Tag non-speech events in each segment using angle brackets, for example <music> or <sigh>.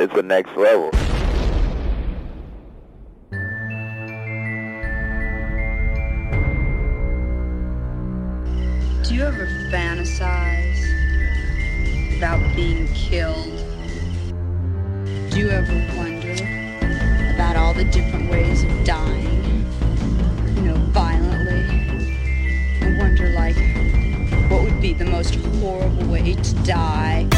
it's the next level. Do you ever fantasize about being killed? Do you ever wonder about all the different ways of dying? You know, violently? And wonder, like, what would be the most horrible way to die?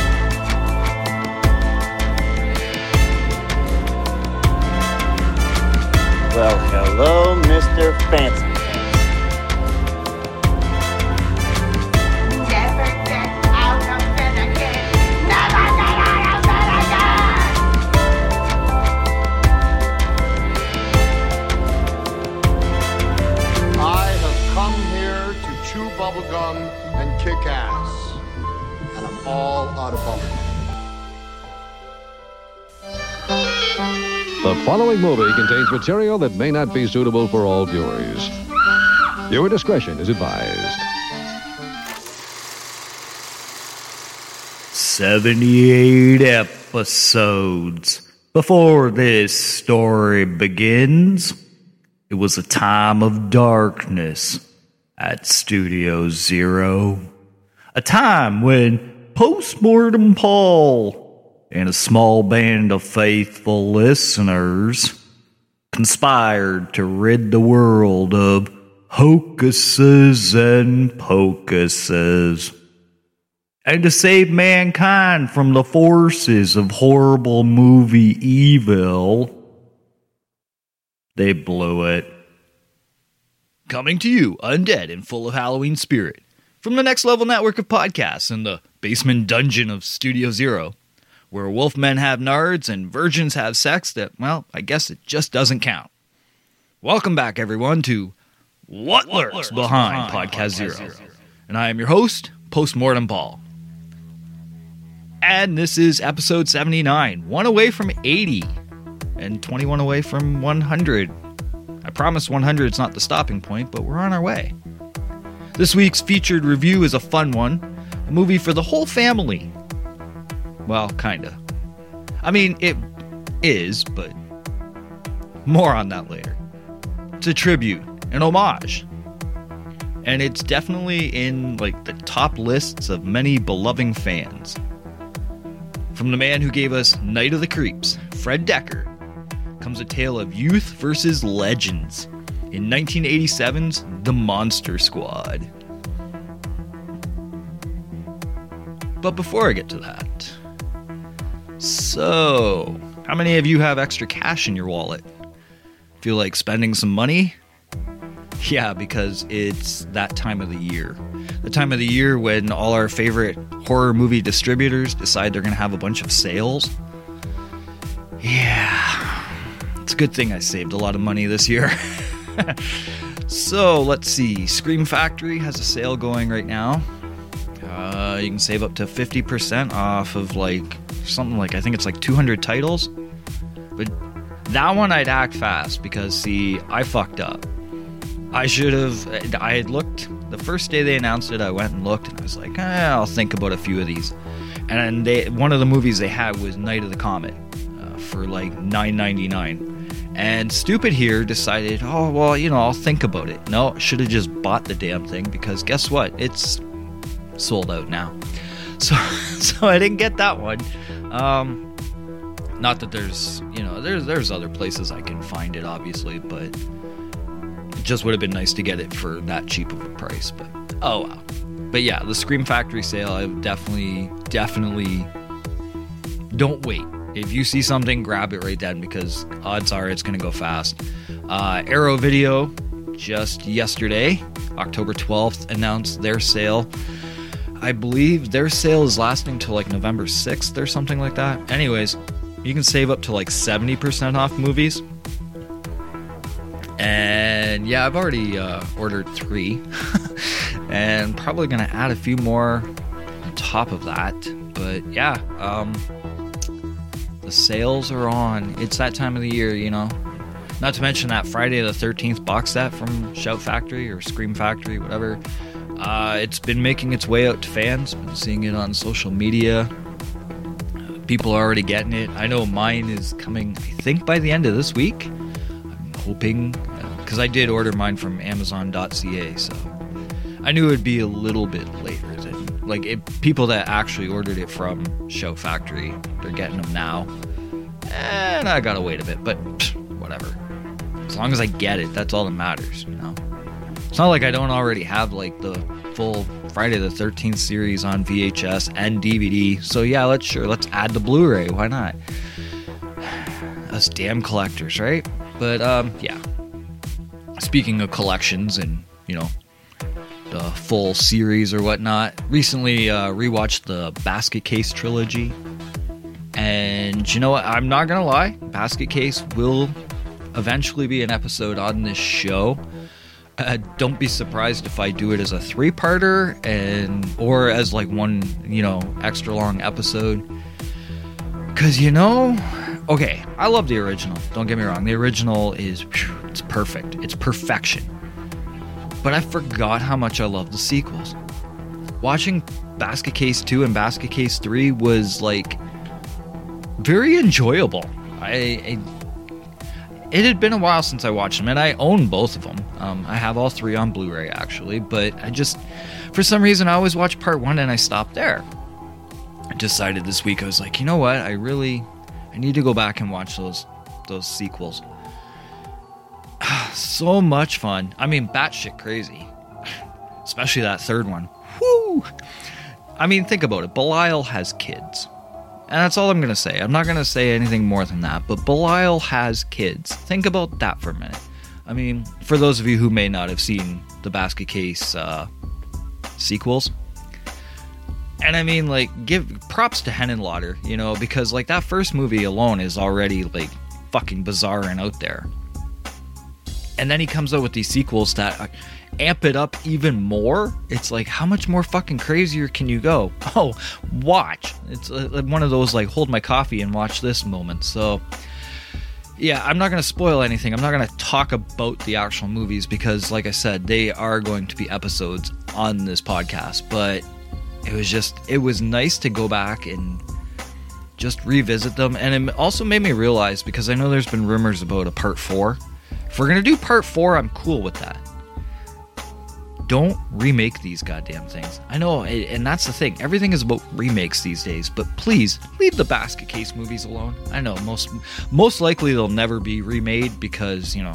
Come here to chew bubblegum and kick ass. And I'm all out of bubblegum. The following movie contains material that may not be suitable for all viewers. Your discretion is advised. 78 episodes before this story begins. It was a time of darkness at Studio Zero. A time when Postmortem Paul and a small band of faithful listeners conspired to rid the world of hocuses and pocuses and to save mankind from the forces of horrible movie evil. They blew it. Coming to you, undead and full of Halloween spirit, from the Next Level network of podcasts in the basement dungeon of Studio Zero, where wolfmen have nards and virgins have sex that, well, I guess it just doesn't count. Welcome back, everyone, to What, Lurks, Behind, Podcast, Zero. And I am your host, Postmortem Paul. And this is episode 79, one away from 80, and 21 away from 100. I promise 100 is not the stopping point, but we're on our way. This week's featured review is a fun one, a movie for the whole family. Well, kinda. I mean, it is, but more on that later. It's a tribute, an homage. And it's definitely in like the top lists of many beloved fans. From the man who gave us Night of the Creeps, Fred Dekker, comes a tale of youth versus legends in 1987's The Monster Squad. But before I get to that, so, how many of you have extra cash in your wallet? Feel like spending some money? Yeah, because it's that time of the year. The time of the year when all our favorite horror movie distributors decide they're going to have a bunch of sales. Yeah, it's a good thing I saved a lot of money this year. <laughs> so let's see. Scream Factory has a sale going right now. Uh, you can save up to 50% off of like something like, I think it's like 200 titles. But that one I'd act fast because, see, I fucked up. I should have. I had looked the first day they announced it. I went and looked, and I was like, eh, I'll think about a few of these. And they, one of the movies they had was Night of the Comet uh, for like nine ninety nine. And stupid here decided, oh well, you know, I'll think about it. No, should have just bought the damn thing because guess what? It's sold out now. <laughs> So, so I didn't get that one. Um, not that there's, you know, there's there's other places I can find it, obviously, but it just would have been nice to get it for that cheap of a price. But oh well. But yeah, the Scream Factory sale, I definitely, definitely don't wait. If you see something, grab it right then because odds are it's going to go fast. Uh, Arrow Video just yesterday, October 12th, announced their sale. I believe their sale is lasting till like November 6th or something like that. Anyways, you can save up to like 70% off movies. And yeah, I've already uh, ordered three, <laughs> and probably gonna add a few more on top of that. But yeah, um, the sales are on. It's that time of the year, you know. Not to mention that Friday the 13th box set from Shout Factory or Scream Factory, whatever. Uh, it's been making its way out to fans. Been seeing it on social media. people are already getting it. I know mine is coming, I think, by the end of this week. I'm hoping, because I did order mine from Amazon.ca, so I knew it would be a little bit later than like it, people that actually ordered it from Shout Factory. They're getting them now, and I gotta wait a bit, but whatever. As long as I get it, that's all that matters, you know. It's not like I don't already have like the full Friday the 13th series on VHS and DVD. So yeah, let's sure let's add the Blu-ray. Why not? <sighs> Us damn collectors, right? But um yeah. Speaking of collections and, you know, the full series or whatnot, recently uh rewatched the Basket Case trilogy. And you know what? I'm not gonna lie, Basket Case will eventually be an episode on this show. Uh, don't be surprised if I do it as a three-parter and or as like one, you know, extra long episode. Cause you know, okay, I love the original. Don't get me wrong, the original is it's perfect. It's perfection. But I forgot how much I love the sequels. Watching Basket Case 2 and Basket Case 3 was like very enjoyable. I, I it had been a while since I watched them, and I own both of them. Um, I have all three on Blu-ray actually, but I just, for some reason, I always watch part one and I stopped there. I decided this week I was like, you know what? I really, I need to go back and watch those, those sequels. <sighs> so much fun. I mean, batshit crazy, <sighs> especially that third one. Whoo! I mean, think about it. Belial has kids. And that's all I'm going to say. I'm not going to say anything more than that. But Belial has kids. Think about that for a minute. I mean, for those of you who may not have seen the Basket Case uh, sequels, and I mean, like, give props to Henenlotter, you know, because like that first movie alone is already like fucking bizarre and out there. And then he comes out with these sequels that uh, amp it up even more. It's like, how much more fucking crazier can you go? <laughs> Oh, watch. It's uh, one of those like hold my coffee and watch this moment. So, yeah, I'm not going to spoil anything. I'm not going to talk about the actual movies because, like I said, they are going to be episodes on this podcast. But it was just, it was nice to go back and just revisit them. And it also made me realize because I know there's been rumors about a part four. If we're going to do part four, I'm cool with that don't remake these goddamn things. I know, and that's the thing. Everything is about remakes these days, but please leave the basket case movies alone. I know most most likely they'll never be remade because, you know,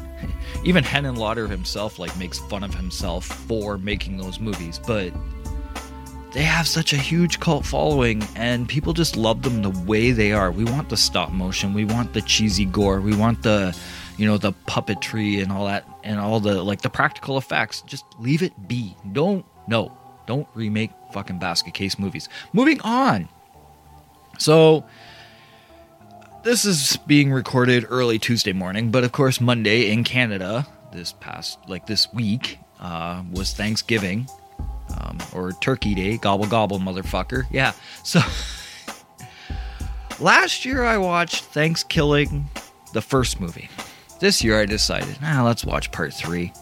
<laughs> even Henenlotter himself like makes fun of himself for making those movies, but they have such a huge cult following and people just love them the way they are. We want the stop motion, we want the cheesy gore, we want the you know the puppetry and all that and all the like the practical effects just leave it be. Don't no don't remake fucking basket case movies. Moving on. So this is being recorded early tuesday morning but of course monday in canada this past like this week uh, was thanksgiving um, or turkey day. Gobble gobble motherfucker. Yeah. So <laughs> last year i watched thanksgiving the first movie this year I decided, ah, let's watch part three.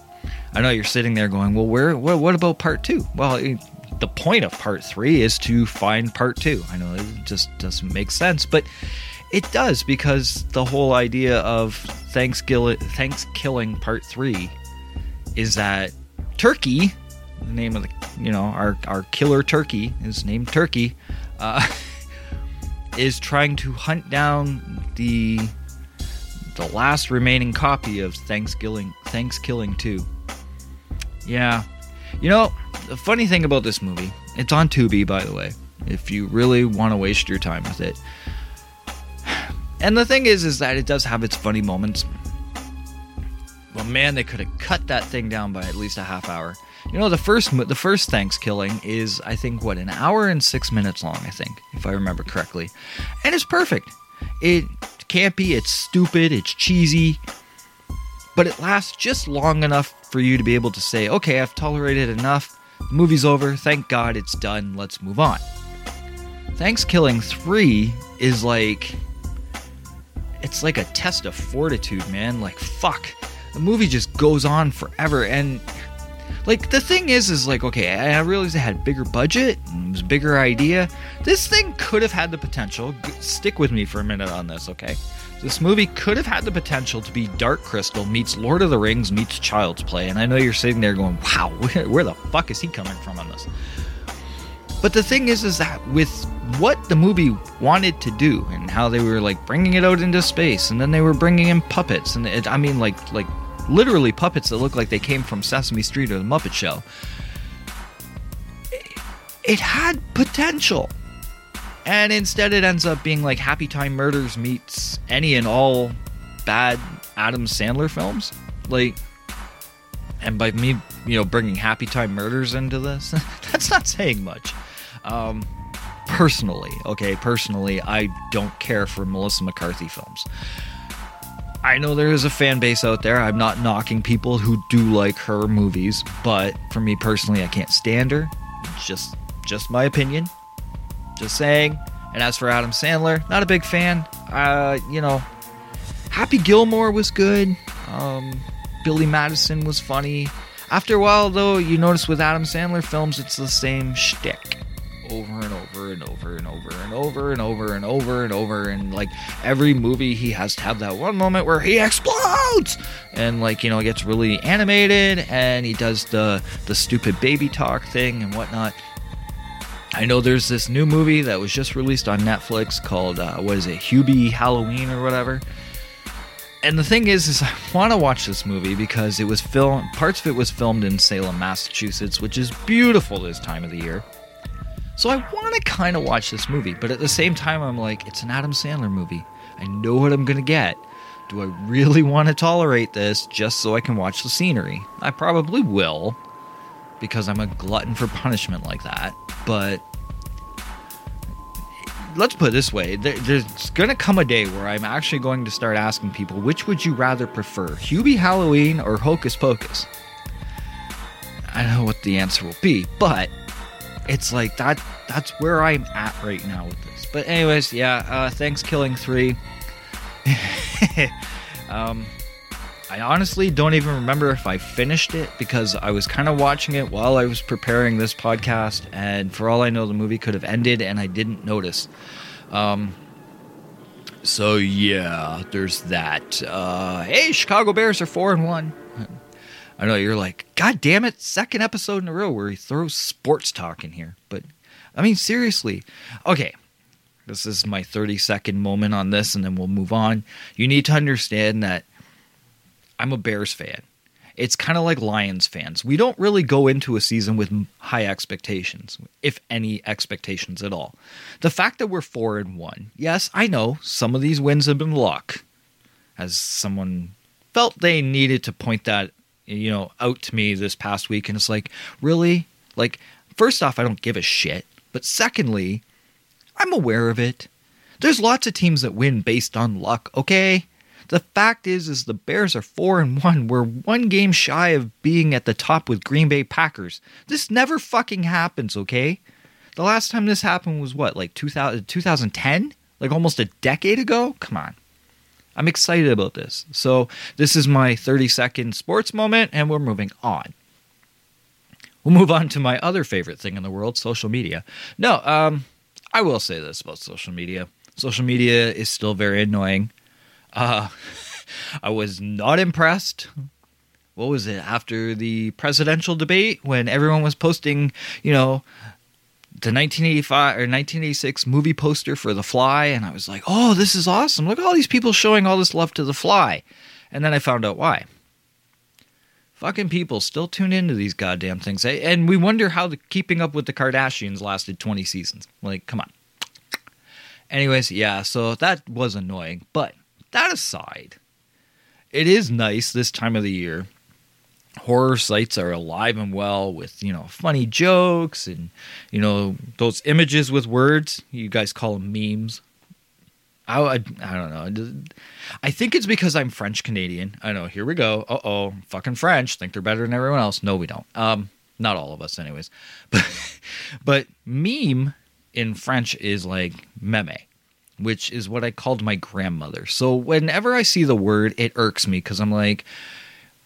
I know you're sitting there going, well, where? What, what about part two? Well, it, the point of part three is to find part two. I know it just doesn't make sense, but it does because the whole idea of Thanksgiving, Thanksgiving part three is that Turkey, the name of the, you know, our, our killer turkey is named Turkey, uh, <laughs> is trying to hunt down the the last remaining copy of Thanksgiving Thanksgiving 2. Yeah. You know, the funny thing about this movie, it's on Tubi by the way, if you really want to waste your time with it. And the thing is is that it does have its funny moments. But man, they could have cut that thing down by at least a half hour. You know, the first the first Thanksgiving is I think what an hour and 6 minutes long, I think, if I remember correctly. And it's perfect. It campy, it's stupid, it's cheesy, but it lasts just long enough for you to be able to say, okay, I've tolerated enough. The movie's over. Thank God it's done. Let's move on. Thanksgiving 3 is like. It's like a test of fortitude, man. Like, fuck. The movie just goes on forever. And Like the thing is, is like okay, I realized it had bigger budget, it was bigger idea. This thing could have had the potential. Stick with me for a minute on this, okay? This movie could have had the potential to be Dark Crystal meets Lord of the Rings meets Child's Play, and I know you're sitting there going, "Wow, <laughs> where, where the fuck is he coming from on this?" But the thing is, is that with what the movie wanted to do and how they were like bringing it out into space, and then they were bringing in puppets, and it, I mean, like like literally puppets that look like they came from Sesame Street or the Muppet Show. It, had potential, and instead it ends up being like Happy Time Murders meets any and all bad Adam Sandler films, like. And by me, you know, bringing Happy Time Murders into this, <laughs> that's not saying much. Um, personally, okay, personally, I don't care for Melissa McCarthy films. I know there is a fan base out there. I'm not knocking people who do like her movies, but for me personally, I can't stand her. Just just my opinion. Just saying. And as for Adam Sandler, not a big fan. Uh, you know, Happy Gilmore was good. Um, Billy Madison was funny. After a while, though, you notice with Adam Sandler films, it's the same shtick over and over and over and over and over and over and over and over and like every movie he has to have that one moment where he explodes and like you know gets really animated and he does the the stupid baby talk thing and whatnot I know there's this new movie that was just released on Netflix called uh, what is it Hubie Halloween or whatever and the thing is, is I want to watch this movie because it was filmed. Parts of it was filmed in Salem, Massachusetts, which is beautiful this time of the year. So I want to kind of watch this movie, but at the same time, I'm like, it's an Adam Sandler movie. I know what I'm gonna get. Do I really want to tolerate this just so I can watch the scenery? I probably will, because I'm a glutton for punishment like that. But let's put it this way there's going to come a day where i'm actually going to start asking people which would you rather prefer hubie halloween or hocus pocus i don't know what the answer will be but it's like that that's where i'm at right now with this but anyways yeah uh ThanksKilling three <laughs> um I honestly don't even remember if I finished it because I was kind of watching it while I was preparing this podcast, and for all I know, the movie could have ended and I didn't notice. Um, so yeah, there's that. Uh, hey, Chicago Bears are four and one. I know you're like, God damn it, second episode in a row where he throws sports talk in here. But I mean, seriously, okay. This is my 30 second moment on this, and then we'll move on. You need to understand that I'm a Bears fan. It's kind of like Lions fans. We don't really go into a season with high expectations, if any expectations at all. The fact that we're 4 and 1. Yes, I know some of these wins have been luck. As someone felt they needed to point that, you know, out to me this past week and it's like, "Really?" Like first off, I don't give a shit, but secondly, I'm aware of it. There's lots of teams that win based on luck, okay? The fact is, is the Bears are four and one. We're one game shy of being at the top with Green Bay Packers. This never fucking happens, okay? The last time this happened was what, like 2000, 2010? Like almost a decade ago? Come on. I'm excited about this. So this is my 30 second sports moment, and we're moving on. We'll move on to my other favorite thing in the world, social media. No, um, I will say this about social media. Social media is still very annoying. Uh, <laughs> I was not impressed. What was it after the presidential debate when everyone was posting, you know, the 1985 or 1986 movie poster for The Fly, and I was like, "Oh, this is awesome! Look at all these people showing all this love to The Fly," and then I found out why. Fucking people still tune into these goddamn things, eh? and we wonder how the Keeping Up with the Kardashians lasted 20 seasons. Like, come on. Anyways, yeah, so that was annoying, but that aside, it is nice this time of the year. Horror sites are alive and well with, you know, funny jokes and, you know, those images with words. You guys call them memes. I, I, I don't know. I think it's because I'm French Canadian. I know. Here we go. Uh oh. Fucking French. Think they're better than everyone else. No, we don't. Um, not all of us, anyways. <laughs> But, but meme in French is like meme which is what I called my grandmother. So whenever I see the word, it irks me because I'm like,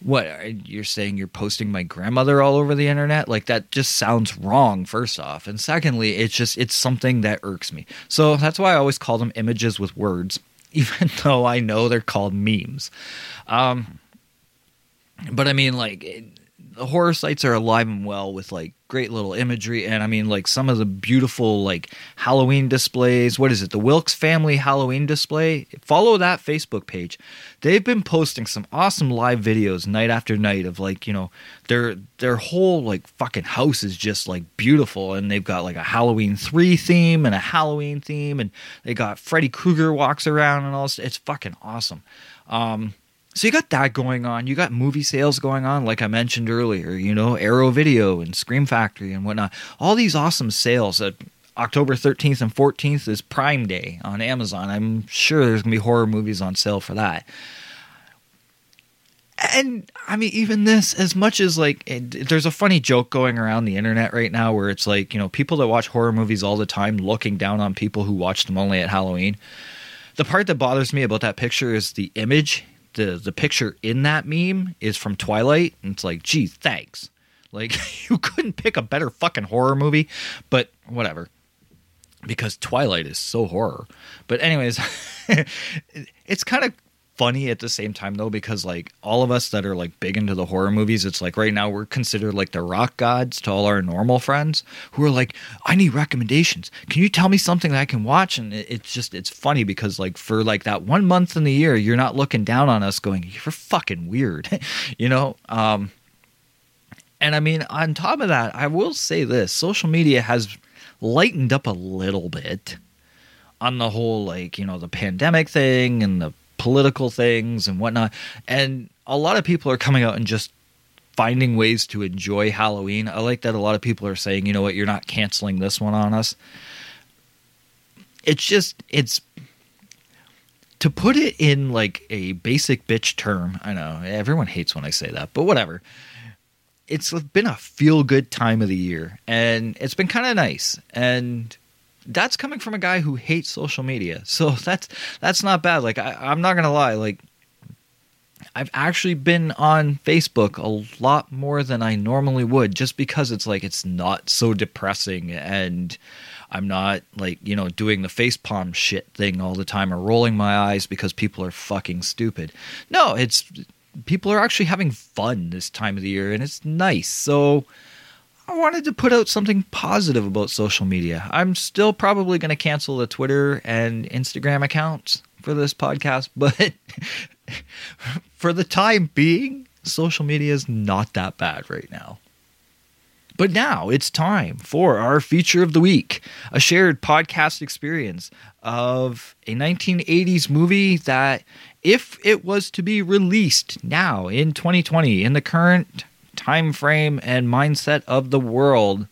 what you're saying you're posting my grandmother all over the internet? Like that just sounds wrong first off. And secondly it's just it's something that irks me. So that's why i always call them images with words <laughs> even though i know they're called memes. Um but i mean like the horror sites are alive and well with like great little imagery. And i mean like some of the beautiful like halloween displays what is it the wilkes family halloween display? Follow that facebook page. They've been posting some awesome live videos night after night of like you know their their whole like fucking house is just like beautiful. And they've got like a halloween 3 theme and a halloween theme. And they got freddy krueger walks around and all this. It's fucking awesome. Um so you got that going on. You got movie sales going on, like I mentioned earlier. You know, Arrow Video and Scream Factory and whatnot. All these awesome sales. That October 13th and 14th is Prime Day on Amazon. I'm sure there's gonna be horror movies on sale for that. And I mean, even this, as much as like, it, there's a funny joke going around the internet right now where it's like, you know, people that watch horror movies all the time looking down on people who watch them only at Halloween. The part that bothers me about that picture is the image the the picture in that meme is from Twilight, and it's like, gee, thanks. Like <laughs> you couldn't pick a better fucking horror movie, but whatever. Because Twilight is so horror. But anyways, <laughs> it's kind of funny at the same time though because like all of us that are like big into the horror movies it's like right now we're considered like the rock gods to all our normal friends who are like i need recommendations. Can you tell me something that i can watch? And it's just it's funny because like for like that one month in the year you're not looking down on us going you're fucking weird. <laughs> You know? Um and i mean on top of that i will say this social media has lightened up a little bit on the whole like you know the pandemic thing and the political things and whatnot. And a lot of people are coming out and just finding ways to enjoy halloween. I like that a lot of people are saying you know what? You're not canceling this one on us. It's just it's to put it in like a basic bitch term i know everyone hates when i say that but whatever. It's been a feel good time of the year and it's been kind of nice and that's coming from a guy who hates social media. <laughs> So that's that's not bad. Like I, i'm not gonna lie. Like i've actually been on facebook a lot more than i normally would just because it's like it's not so depressing and i'm not like you know doing the face palm shit thing all the time or rolling my eyes because people are fucking stupid. No it's people are actually having fun this time of the year and it's nice. So I wanted to put out something positive about social media. I'm still probably going to cancel the Twitter and Instagram accounts for this podcast, <laughs> but for the time being, social media is not that bad right now. But now it's time for our feature of the week a shared podcast experience of a 1980s movie that, if it was to be released now in 2020, in the current time frame and mindset of the world,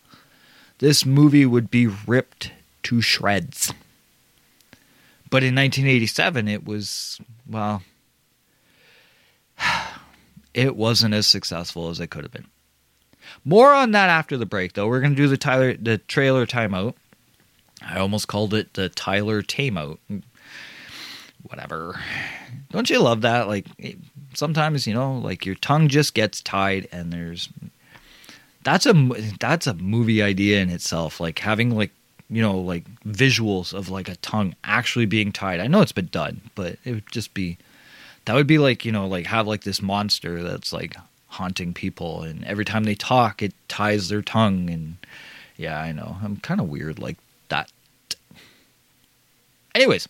this movie would be ripped to shreds. But in 1987, it was, well, <sighs> it wasn't as successful as it could have been. More on that after the break, though. We're going to do the Tyler, the trailer timeout. I almost called it the Tyler Tameout. Whatever. Don't you love that? Like, sometimes you know like your tongue just gets tied and there's that's a that's a movie idea in itself like having like you know like visuals of like a tongue actually being tied. I know it's been done but it would just be that would be like you know like have like this monster that's like haunting people and every time they talk it ties their tongue and yeah i know. I'm kind of weird like that. Anyways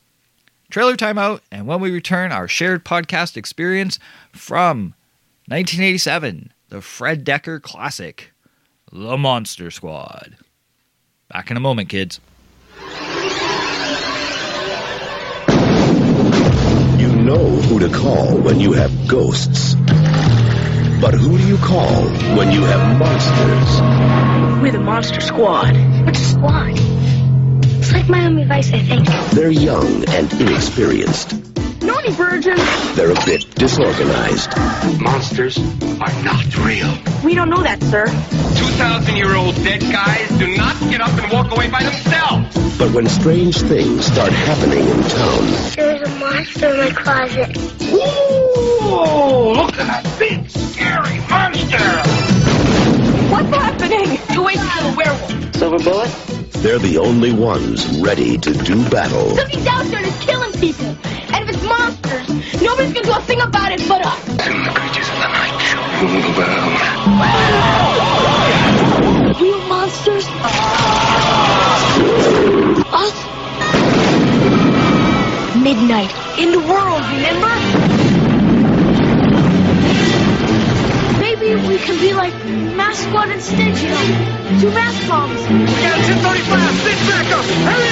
trailer timeout, and when we return, our shared podcast experience from 1987, the Fred Dekker classic, The Monster Squad. Back in a moment, kids. You know who to call when you have ghosts. But who do you call when you have monsters? We're the Monster Squad. What's a squad? It's like Miami Vice, I think. They're young and inexperienced. Naughty virgin. They're a bit disorganized. Monsters are not real. We don't know that, sir. 2,000 year old dead guys do not get up and walk away by themselves. But when strange things start happening in town, There's a monster in my closet. Ooh, look at that big big, scary monster! What's happening? You wait till a werewolf. Silver bullet? They're the only ones ready to do battle. Something's out there that's killing people. And if it's monsters, nobody's gonna do a thing about it but us. And the creatures of the night shall rule the world. Real monsters? Us? Midnight. In the world, remember? Maybe we can be like Mask Squad instead, you know. Two mask bombs. We got a 1035, sit back up! Hurry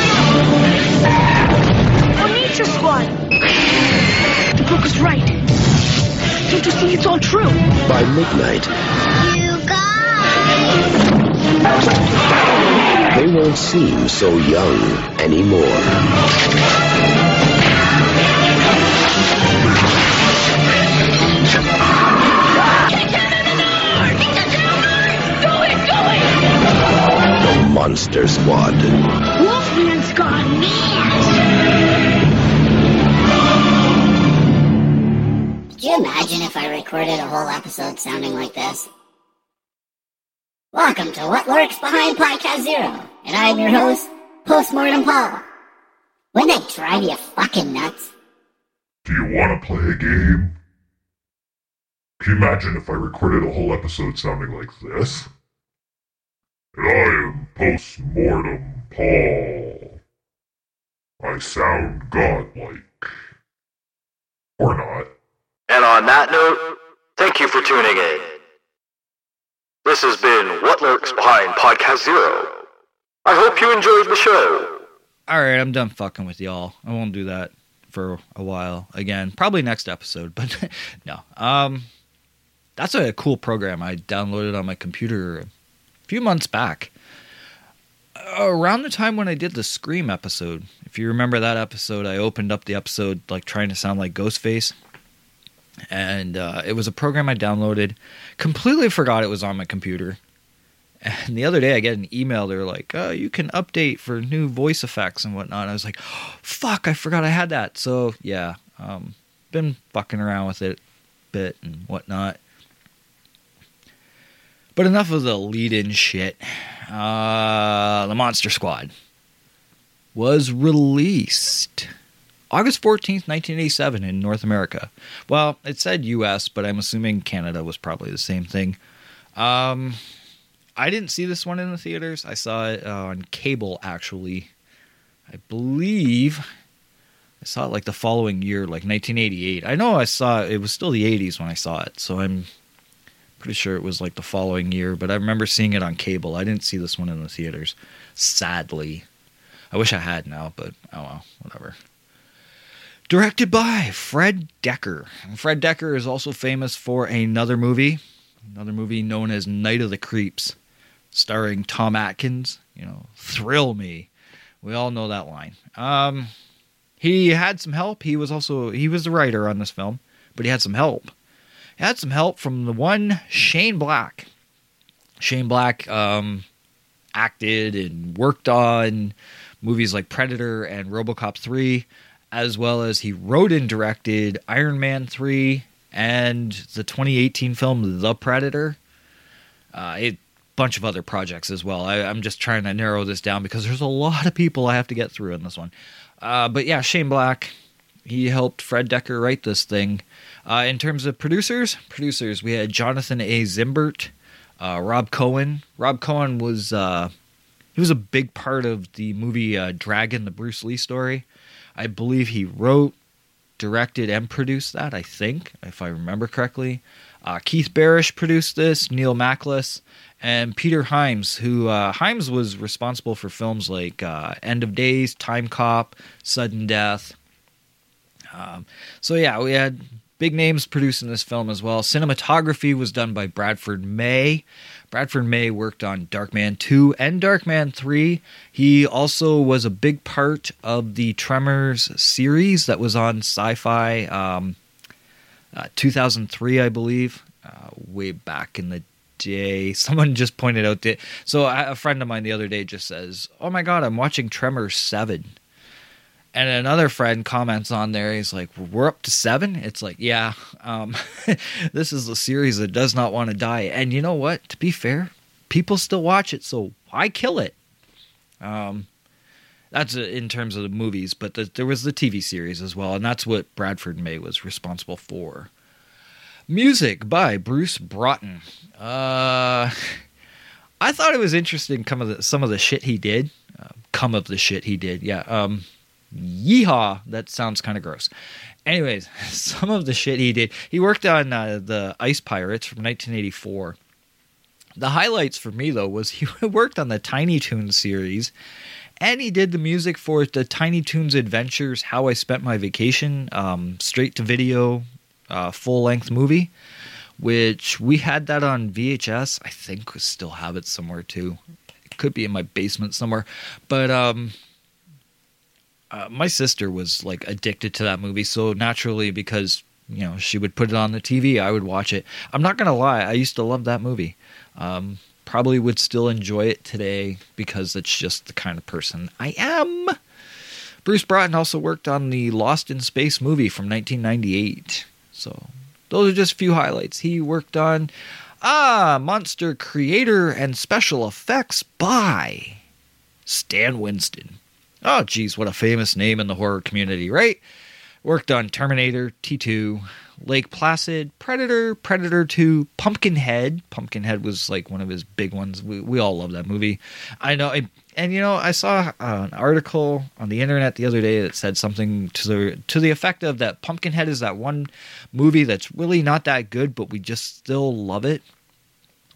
up! Or Nature Squad. The book is right. Don't you see it's all true? By midnight, You guys! they won't seem so young anymore. Monster Squad. Wolfman's gone mad. Could you imagine if I recorded a whole episode sounding like this? Welcome to What Lurks Behind Podcast Zero, and I'm your host, Postmortem Paul. Wouldn't that drive you fucking nuts? Do you want to play a game? Can you imagine if I recorded a whole episode sounding like this? And I am Postmortem Paul. I sound godlike. Or not. And on that note, thank you for tuning in. This has been What Lurks Behind Podcast Zero. I hope you enjoyed the show. All right, I'm done fucking with y'all. I won't do that for a while again. Probably next episode, <laughs> but no. Um, that's a cool program I downloaded on my computer a few months back. Around the time when I did the Scream episode, if you remember that episode, I opened up the episode like trying to sound like Ghostface. And uh, it was a program I downloaded. Completely forgot it was on my computer. And the other day, I get an email. They're like, "Oh, you can update for new voice effects and whatnot." I was like, oh, "Fuck, I forgot I had that." So yeah, um, been fucking around with it a bit and whatnot. But enough of the lead-in shit. Uh, the Monster Squad was released August 14th, 1987 in North America. Well, it said US, but I'm assuming Canada was probably the same thing. Um, I didn't see this one in the theaters. I saw it uh, on cable, actually. I believe I saw it like the following year, like 1988. I know I saw it, it was still the 80s when I saw it, so I'm pretty sure it was like the following year, but I remember seeing it on cable. I didn't see this one in the theaters, sadly. I wish I had now, but oh well, whatever. Directed by Fred Dekker. And Fred Dekker is also famous for another movie, another movie known as Night of the Creeps, starring Tom Atkins. You know, thrill me. We all know that line. Um, he had some help. He was also he was the writer on this film, but he had some help. Had some help from the one Shane Black. Shane Black um, acted and worked on movies like Predator and RoboCop 3, as well as he wrote and directed Iron Man 3 and the 2018 film The Predator. Uh, a bunch of other projects as well. I, I'm just trying to narrow this down because there's a lot of people I have to get through in this one. Uh, but yeah, Shane Black, he helped Fred Dekker write this thing. Uh, in terms of producers, producers we had Jonathan A. Zimbert, uh, Rob Cohen. Rob Cohen was uh, he was a big part of the movie uh, Dragon, the Bruce Lee story. I believe he wrote, directed, and produced that. I think, if I remember correctly. Uh, Keith Barish produced this. Neil Machlis and Peter Hyams, who uh, Hyams was responsible for films like uh, End of Days, Time Cop, Sudden Death. Um, so yeah, we had big names producing this film as well. Cinematography was done by Bradford May. Bradford May worked on Darkman 2 and Darkman 3. He also was a big part of the Tremors series that was on Sci Fi um, uh, 2003, I believe, uh, way back in the day. <laughs> Someone just pointed out that. So a friend of mine the other day just says, Oh my God, I'm watching Tremors 7. And another friend comments on there. He's like, "We're up to seven. It's like, yeah, um, <laughs> this is a series that does not want to die. And you know what? To be fair, people still watch it, so why kill it? Um, that's uh, in terms of the movies, but the, there was the TV series as well, and that's what Bradford May was responsible for. Music by Bruce Broughton. Uh, <laughs> I thought it was interesting. Some of the some of the shit he did. Uh, come of the shit he did. Yeah. Um, yeehaw. That sounds kind of gross. Anyways, <laughs> some of the shit he did. He worked on uh, the Ice Pirates from 1984. The highlights for me though was <laughs> he worked on the Tiny Toons series, and he did the music for the Tiny Toons Adventures: How I Spent My Vacation, um, straight to video, uh, full length movie, which we had that on VHS. I think we still have it somewhere too. It could be in my basement somewhere, but um, uh, my sister was like addicted to that movie, so naturally because you know she would put it on the TV, I would watch it. I'm not gonna lie, I used to love that movie. Um, probably would still enjoy it today because it's just the kind of person I am. Bruce Broughton also worked on the Lost in Space movie from 1998. So those are just a few highlights. He worked on Ah, Monster Creator and Special Effects by Stan Winston. Oh, geez, what a famous name in the horror community, right? Worked on Terminator, T2, Lake Placid, Predator, Predator 2, Pumpkinhead. Pumpkinhead was like one of his big ones. We, we all love that movie. I know. I, and you know, I saw uh, an article on the internet the other day that said something to the to the effect of that Pumpkinhead is that one movie that's really not that good, but we just still love it.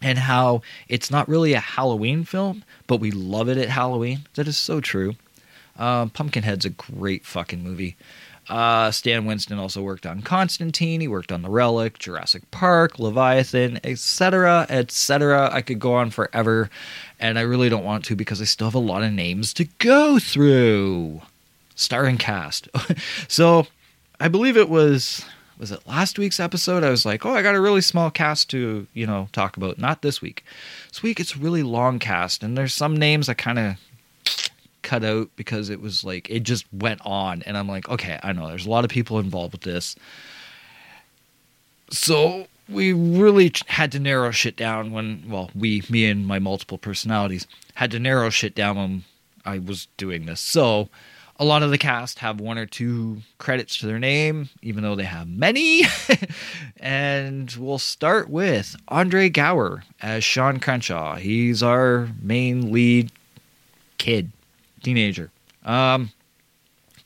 And how it's not really a Halloween film, but we love it at Halloween. That is so true. Uh, Pumpkinhead's a great fucking movie. Uh, Stan Winston also worked on Constantine. He worked on The Relic, Jurassic Park, Leviathan, etc., etc. I could go on forever, and I really don't want to because I still have a lot of names to go through. Starring cast. <laughs> so, I believe it was was it last week's episode? I was like, oh, I got a really small cast to you know talk about. Not this week. This week it's a really long cast, and there's some names I kind of cut out because it was like it just went on. And i'm like okay i know there's a lot of people involved with this. So we really had to narrow shit down when well we me and my multiple personalities had to narrow shit down when i was doing this. So a lot of the cast have one or two credits to their name even though they have many. <laughs> And we'll start with andre gower as sean crenshaw. He's our main lead kid teenager. Um,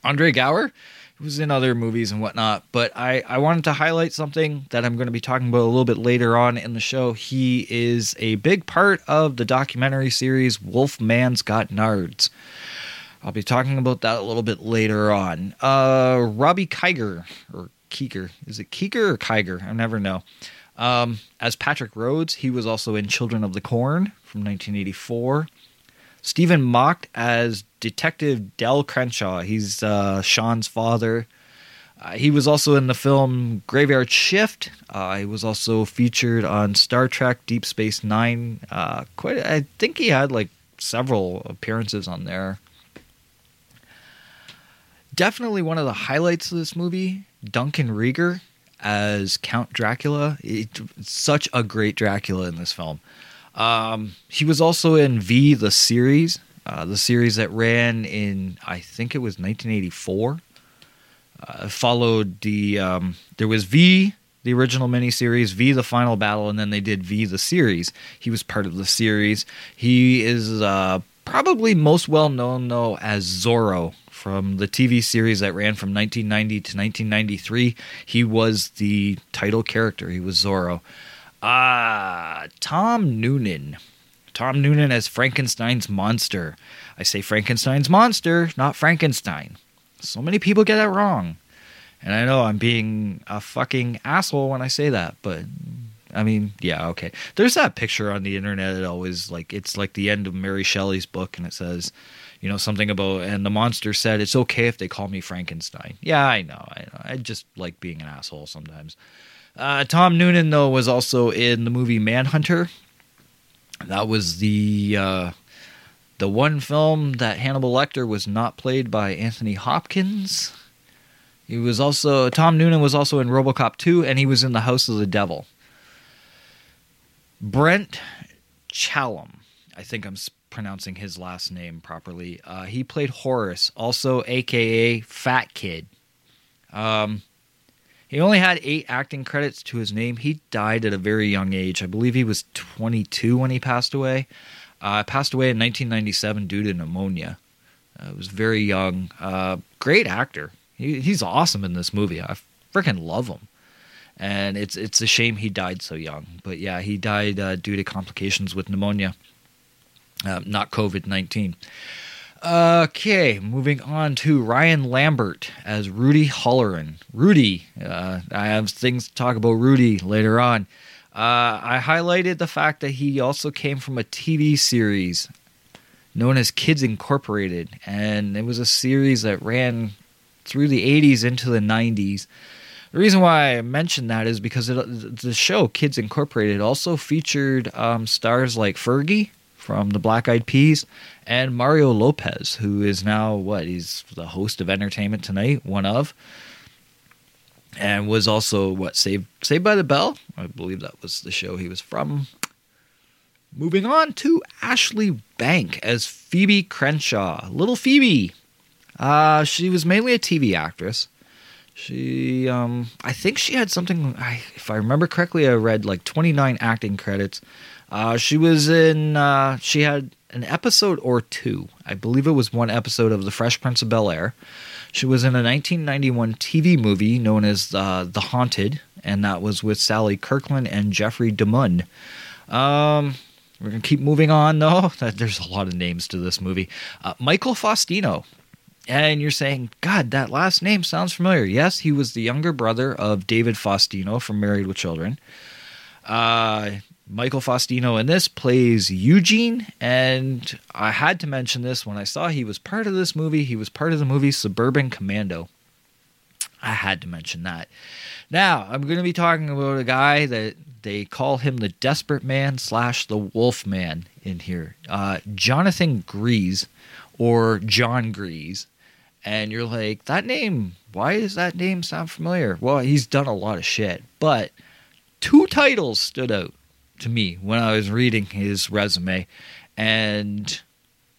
Andre Gower was in other movies and whatnot, but I, I wanted to highlight something that I'm going to be talking about a little bit later on in the show. He is a big part of the documentary series Wolfman's Got Nards. I'll be talking about that a little bit later on. Uh, Robbie Kiger, or Keeger, is it Keeger or Kiger? I never know. Um, as Patrick Rhodes, he was also in Children of the Corn from 1984. Stephen Macht as Detective Del Crenshaw. He's uh, Sean's father. Uh, he was also in the film Graveyard Shift. Uh, he was also featured on Star Trek Deep Space Nine. Uh, quite, I think he had like several appearances on there. Definitely one of the highlights of this movie, Duncan Regehr as Count Dracula. It, such a great Dracula in this film. Um, he was also in V the series, uh, the series that ran in I think it was 1984. Uh, followed the um, there was V the original miniseries, V the final battle, and then they did V the series. He was part of the series. He is uh, probably most well known though as Zorro from the TV series that ran from 1990 to 1993. He was the title character. He was Zorro. Ah, Tom Noonan. Tom Noonan as Frankenstein's monster. I say Frankenstein's monster, not Frankenstein. So many people get that wrong. And I know I'm being a fucking asshole when I say that, but I mean, yeah, okay. There's that picture on the internet that always like it's like the end of Mary Shelley's book and it says, you know, something about and the monster said it's okay if they call me Frankenstein. Yeah, I know. I know. I just like being an asshole sometimes. Uh, Tom Noonan, though, was also in the movie Manhunter. That was the uh, the one film that Hannibal Lecter was not played by Anthony Hopkins. He was also Tom Noonan was also in RoboCop 2 and he was in The House of the Devil. Brent Chalem. I think I'm pronouncing his last name properly. Uh, he played Horace, also AKA Fat Kid. Um, he only had eight acting credits to his name. He died at a very young age. I believe he was 22 when he passed away. Uh, passed away in 1997 due to pneumonia. Uh, was very young. Uh, great actor. He, he's awesome in this movie. I freaking love him. And it's it's a shame he died so young. But yeah, he died uh, due to complications with pneumonia, uh, not COVID 19. Okay, moving on to Ryan Lambert as Rudy Halloran. Rudy, uh, I have things to talk about Rudy later on. Uh, I highlighted the fact that he also came from a TV series known as Kids Incorporated, and it was a series that ran through the 80s into the 90s. The reason why I mentioned that is because it, the show Kids Incorporated also featured um, stars like Fergie from the Black Eyed Peas and Mario Lopez, who is now what? He's the host of Entertainment Tonight, one of, and was also what Saved Saved by the Bell. I believe that was the show he was from. Moving on to Ashley Bank as Phoebe Crenshaw, little Phoebe. Uh, she was mainly a TV actress. She, um, I think she had something. I, if I remember correctly, I read like 29 acting credits. Uh, she was in. Uh, she had an episode or two. I believe it was one episode of The Fresh Prince of Bel Air. She was in a 1991 TV movie known as uh, The Haunted, and that was with Sally Kirkland and Jeffrey DeMunn. Um, we're gonna keep moving on though. <laughs> There's a lot of names to this movie. Uh, Michael Faustino, and you're saying, God, that last name sounds familiar. Yes, he was the younger brother of David Faustino from Married with Children. Uh, Michael Faustino in this plays Eugene, and I had to mention this when I saw he was part of this movie. He was part of the movie Suburban Commando. I had to mention that. Now, I'm going to be talking about a guy that they call him the Desperate Man slash the Wolf Man in here. Uh, Jonathan Gries, or John Gries. And you're like, that name, why does that name sound familiar? Well, he's done a lot of shit, but two titles stood out to me when I was reading his resume, and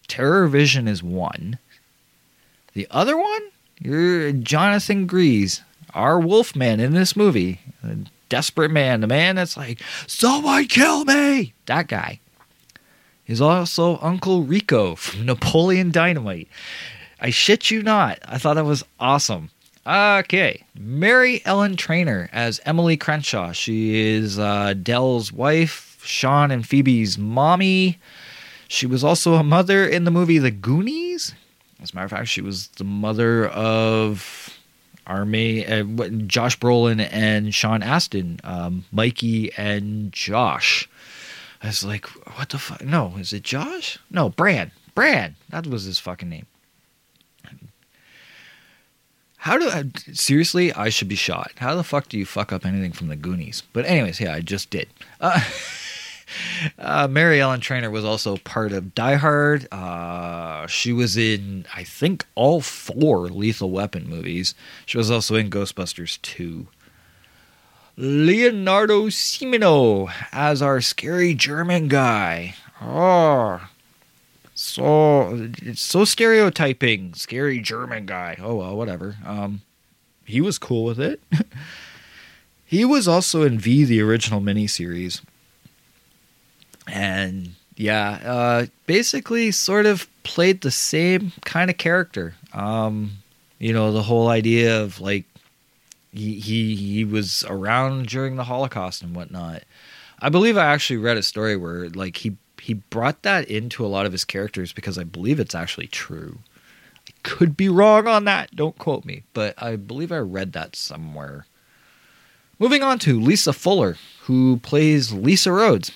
Terror Vision is one. The other one, you're Jonathan Gries, our Wolfman in this movie, a desperate man, the man that's like, someone kill me. That guy. He's also Uncle Rico from <laughs> Napoleon Dynamite. I shit you not. I thought that was awesome. Okay, Mary Ellen Trainor as Emily Crenshaw. She is uh, Dell's wife, Sean and Phoebe's mommy. She was also a mother in the movie The Goonies. As a matter of fact, she was the mother of Army, uh, Josh Brolin and Sean Astin, um, Mikey and Josh. I was like, what the fuck? No, is it Josh? No, Bran. Bran. That was his fucking name. How do I, seriously? I should be shot. How the fuck do you fuck up anything from the Goonies? But anyways, yeah, I just did. Uh, <laughs> uh, Mary Ellen Trainor was also part of Die Hard. Uh, she was in, I think, all four Lethal Weapon movies. She was also in Ghostbusters 2. Leonardo Cimino as our scary German guy. Oh, so it's so stereotyping. Scary German guy. Oh well, whatever. Um, he was cool with it. <laughs> he was also in V, the original miniseries, and yeah, uh, basically sort of played the same kind of character. Um, you know, the whole idea of like he he he was around during the Holocaust and whatnot. I believe I actually read a story where like he he brought that into a lot of his characters because I believe it's actually true. I could be wrong on that. Don't quote me, but I believe I read that somewhere. Moving on to Lisa Fuller, who plays Lisa Rhodes.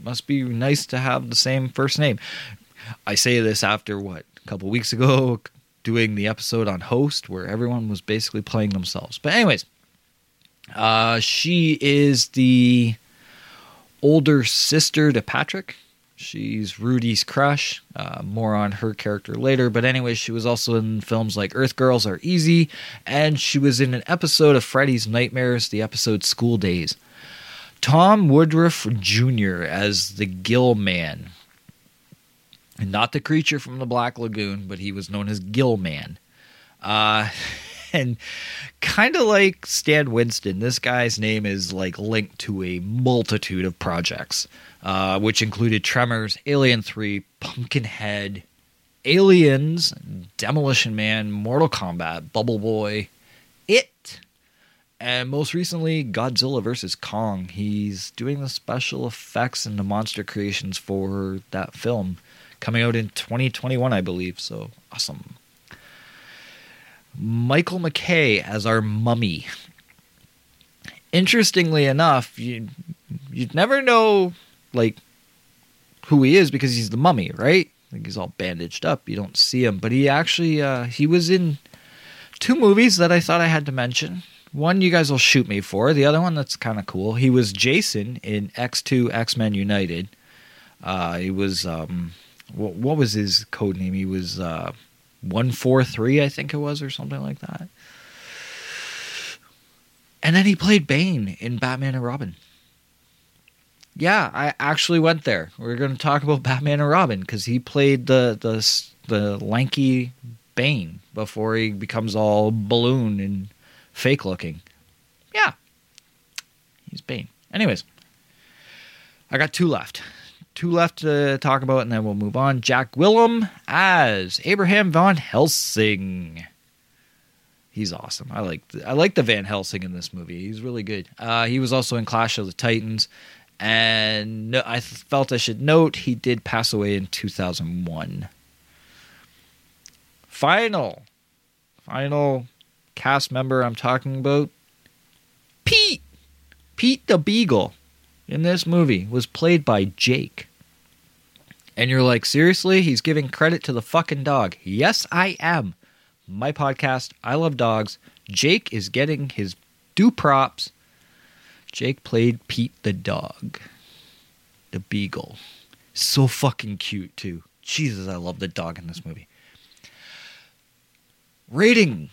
Must be nice to have the same first name. I say this after what a couple weeks ago <laughs> doing the episode on host where everyone was basically playing themselves. But anyways, uh, she is the older sister to Patrick. She's Rudy's crush. Uh, more on her character later. But anyway, she was also in films like Earth Girls Are Easy, and she was in an episode of Freddy's Nightmares, the episode School Days. Tom Woodruff Jr. as the Gill Man. Not the creature from the Black Lagoon, but he was known as Gill Man. Uh, <laughs> and kind of like Stan Winston, this guy's name is like linked to a multitude of projects, uh, which included Tremors, Alien 3, Pumpkinhead, Aliens, Demolition Man, Mortal Kombat, Bubble Boy, It, and most recently Godzilla vs. Kong. He's doing the special effects and the monster creations for that film coming out in 2021, I believe. So awesome. Michael MacKay as our mummy. Interestingly enough, you you'd never know like who he is because he's the mummy, right? Like he's all bandaged up. You don't see him, but he actually uh, he was in two movies that I thought I had to mention. One you guys will shoot me for. The other one that's kind of cool. He was Jason in X2 X Men United. Uh, he was um, what, what was his code name? He was uh, 143, I think it was, or something like that. And then he played Bane in Batman and Robin. Yeah, I actually went there. We're going to talk about Batman and Robin because he played the, the the lanky Bane before he becomes all balloon and fake looking. Yeah, he's Bane. Anyways, I got two left two left to talk about, and then we'll move on. Jack Gwillim as Abraham Von Helsing. He's awesome. I like I like the Van Helsing in this movie. He's really good. Uh, he was also in Clash of the Titans, and I felt I should note he did pass away in 2001. Final, final cast member I'm talking about, Pete. Pete the Beagle in this movie was played by Jake. And you're like, seriously? He's giving credit to the fucking dog. Yes, I am. My podcast, I Love Dogs. Jake is getting his due props. Jake played Pete the dog, the beagle. So fucking cute, too. Jesus, I love the dog in this movie. Rating.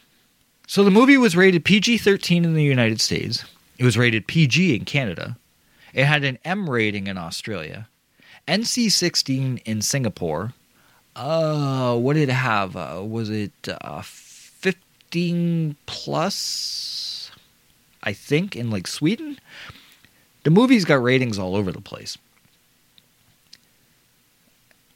So the movie was rated PG 13 in the United States, it was rated PG in Canada. It had an M rating in Australia, NC 16 in Singapore. Uh, what did it have? Uh, was it uh, 15 plus? I think in like Sweden. The movie's got ratings all over the place.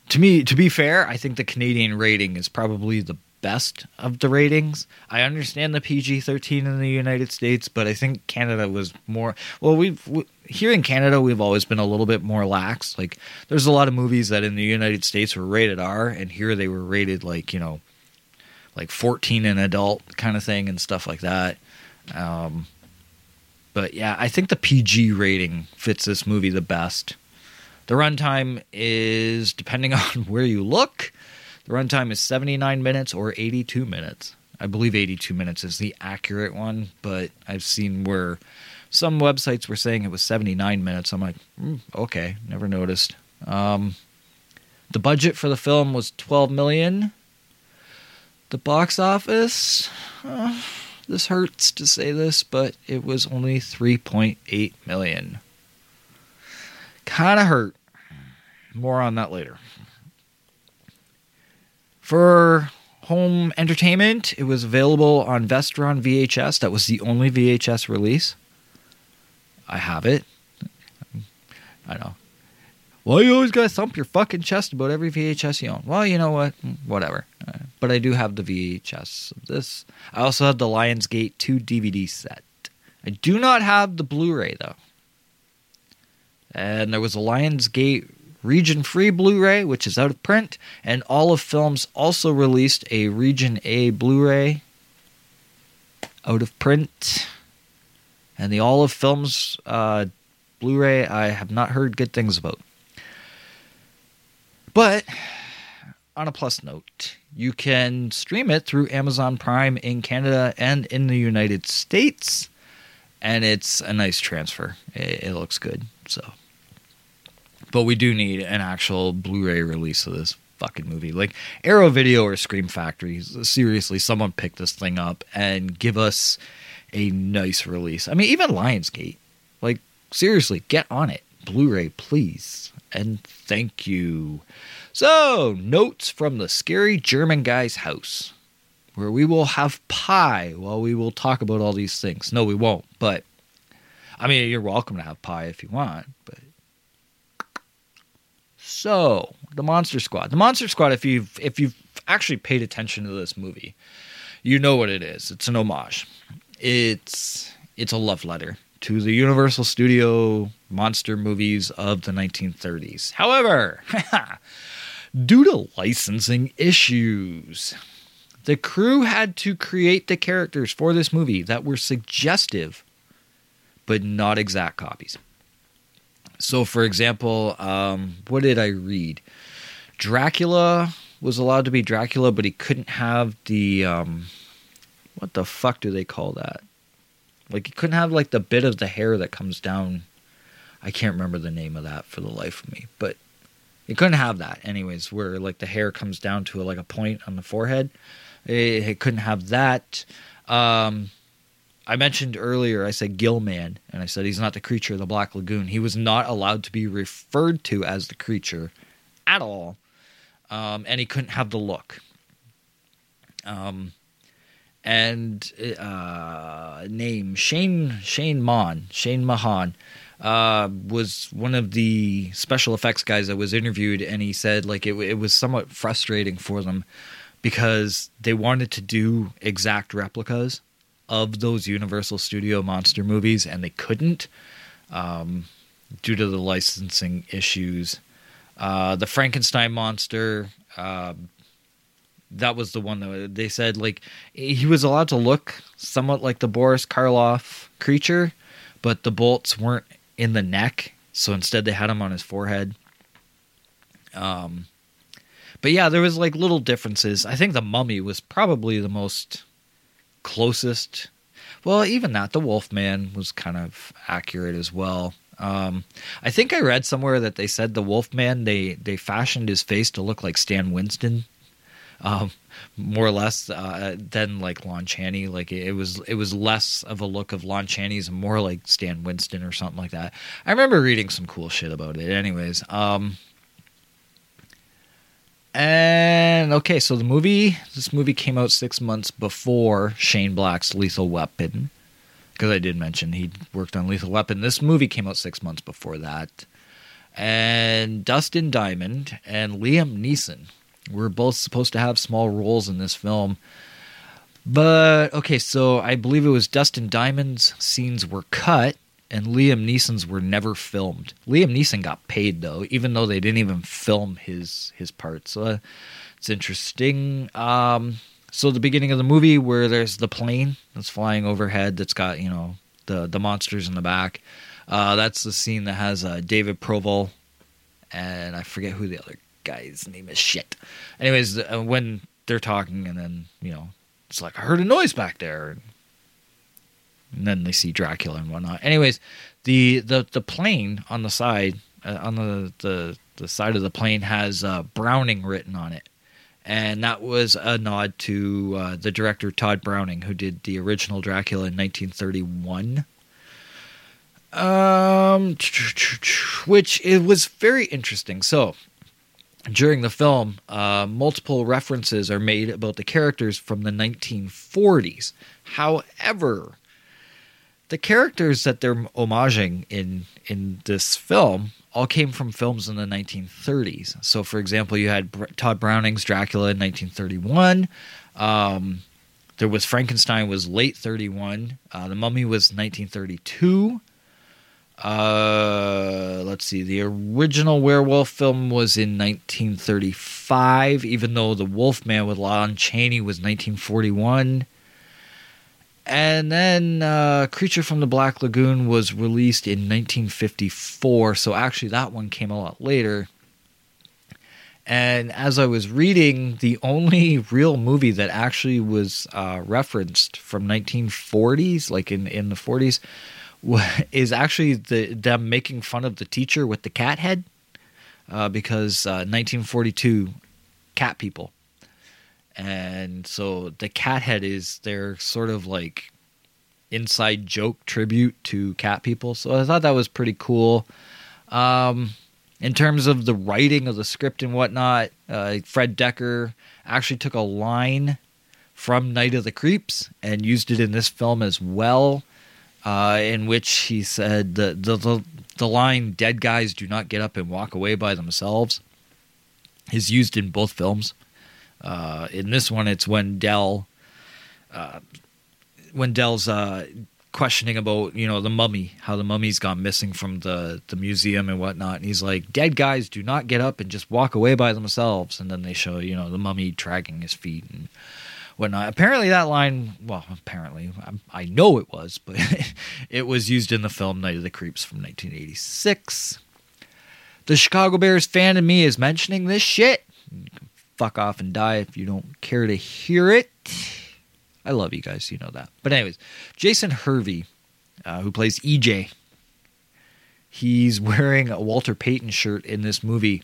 To me, to be fair, I think the Canadian rating is probably the best of the ratings. I understand the PG 13 in the United States, but I think Canada was more. Well, we've. We, here in Canada, we've always been a little bit more lax. Like, there's a lot of movies that in the United States were rated R, and here they were rated like, you know, like 14 and adult kind of thing and stuff like that. Um, but yeah, I think the PG rating fits this movie the best. The runtime is, depending <laughs> on where you look, the runtime is 79 minutes or 82 minutes. I believe 82 minutes is the accurate one, but I've seen where some websites were saying it was 79 minutes. I'm like, mm, okay, never noticed. Um, the budget for the film was 12 million. The box office, uh, this hurts to say this, but it was only 3.8 million. Kind of hurt. More on that later. For home entertainment, it was available on Vestron VHS. That was the only VHS release. I have it. I know. Well, you always gotta thump your fucking chest about every VHS you own. Well, you know what? Whatever. But I do have the VHS of this. I also have the Lionsgate 2 DVD set. I do not have the Blu ray, though. And there was a Lionsgate Region Free Blu ray, which is out of print. And Olive Films also released a Region A Blu ray out of print. And the Olive Films uh, Blu ray, I have not heard good things about. But on a plus note, you can stream it through Amazon Prime in Canada and in the United States. And it's a nice transfer. It, it looks good. So But we do need an actual Blu-ray release of this fucking movie. Like Arrow Video or Scream Factory, seriously, someone pick this thing up and give us a nice release. I mean, even Lionsgate. Like seriously, get on it. Blu-ray, please. And thank you. So, notes from the scary German guy's house, where we will have pie while we will talk about all these things. No, we won't, but I mean, you're welcome to have pie if you want, but so the Monster Squad. The Monster Squad, if you've if you've actually paid attention to this movie, you know what it is. It's an homage. It's it's a love letter to the Universal Studio monster movies of the 1930s. However, <laughs> due to licensing issues, the crew had to create the characters for this movie that were suggestive but not exact copies. So, for example, um, what did I read? Dracula was allowed to be Dracula, but he couldn't have the um, what the fuck do they call that? Like he couldn't have like the bit of the hair that comes down. I can't remember the name of that for the life of me, but he couldn't have that. Anyways, where like the hair comes down to like a point on the forehead, it, couldn't have that. Um, I mentioned earlier, I said Gillman, and I said he's not the creature of the Black Lagoon. He was not allowed to be referred to as the creature at all, um, and he couldn't have the look. Um, and uh, name Shane Shane Mon Shane Mahan uh, was one of the special effects guys that was interviewed, and he said like it, it was somewhat frustrating for them because they wanted to do exact replicas of those Universal Studio monster movies, and they couldn't um, due to the licensing issues. Uh, the Frankenstein monster, uh, that was the one that they said like he was allowed to look somewhat like the Boris Karloff creature, but the bolts weren't in the neck, so instead they had him on his forehead. Um, but yeah, there was like little differences. I think the Mummy was probably the most closest. Well, even that, the Wolfman was kind of accurate as well. Um, I think I read somewhere that they said the Wolfman they they fashioned his face to look like Stan Winston, um, more or less uh, than like Lon Chaney. Like it was it was less of a look of Lon Chaney's, more like Stan Winston or something like that. I remember reading some cool shit about it. Anyways, um, and okay, so the movie, this movie came out six months before Shane Black's Lethal Weapon, because I did mention he worked on Lethal Weapon. This movie came out six months before that, and Dustin Diamond and Liam Neeson were both supposed to have small roles in this film. But okay, so I believe it was Dustin Diamond's scenes were cut and Liam Neeson's were never filmed. Liam Neeson got paid though, even though they didn't even film his his parts. So uh, it's interesting. Um, so the beginning of the movie where there's the plane that's flying overhead that's got you know the the monsters in the back. Uh, that's the scene that has uh, David Proval and I forget who the other guy's name is. Shit. Anyways, uh, when they're talking and then you know it's like I heard a noise back there and then they see Dracula and whatnot. Anyways, the the the plane on the side uh, on the, the the side of the plane has uh, Browning written on it, and that was a nod to uh, the director Tod Browning, who did the original Dracula in 1931. Um, which it was very interesting. So, during the film, uh, multiple references are made about the characters from the 1940s. However, the characters that they're homaging in in this film all came from films in the 1930s. So, for example, you had Tod Browning's Dracula in 1931. Um, there was Frankenstein was late 31. Uh, the Mummy was 1932. Uh, let's see. The original werewolf film was in 1935, even though the Wolfman with Lon Chaney was 1941. And then uh, Creature from the Black Lagoon was released in 1954, so actually that one came a lot later. And as I was reading, the only <laughs> real movie that actually was uh, referenced from 1940s, like in, in the 40s, <laughs> is actually the them making fun of the teacher with the cat head. uh, because uh, 1942 cat people. And so the cat head is their sort of like inside joke tribute to cat people. So I thought that was pretty cool. Um, in terms of the writing of the script and whatnot, uh, Fred Dekker actually took a line from Night of the Creeps and used it in this film as well, uh, in which he said the, the, the, the line, dead guys do not get up and walk away by themselves, is used in both films. Uh, in this one, it's when Dell, uh, when Dell's uh, questioning about you know the mummy, how the mummy's gone missing from the the museum and whatnot, and he's like, "Dead guys do not get up and just walk away by themselves." And then they show you know the mummy dragging his feet and whatnot. Apparently, that line, well, apparently, I, I know it was, but <laughs> it was used in the film Night of the Creeps from 1986. The Chicago Bears fan in me is mentioning this shit. Fuck off and die if you don't care to hear it. I love you guys, you know that. But anyways, Jason Hervey, uh, who plays EJ, he's <laughs> wearing a Walter Payton shirt in this movie.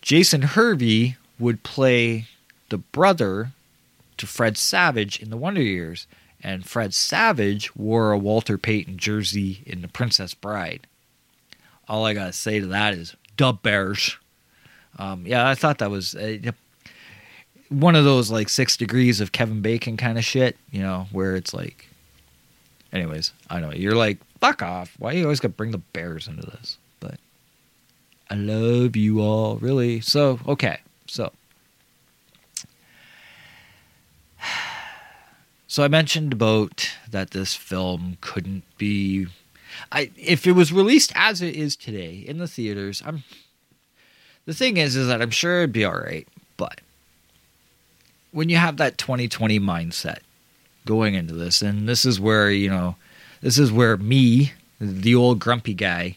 Jason Hervey would play the brother to Fred Savage in the Wonder Years, and Fred Savage wore a Walter Payton jersey in The Princess Bride. All I gotta say to that is, dub bears. Um, yeah, I thought that was uh, one of those like six degrees of Kevin Bacon kind of shit, you know, where it's like. Anyways, I know you're like fuck off. Why you always got to bring the Bears into this? But I love you all, really. So okay, so. <sighs> So I mentioned about that this film couldn't be I if it was released as it is today in the theaters, I'm the thing is is that I'm sure it'd be all right, but when you have that 2020 mindset going into this, and this is where, you know, this is where me, the old grumpy guy,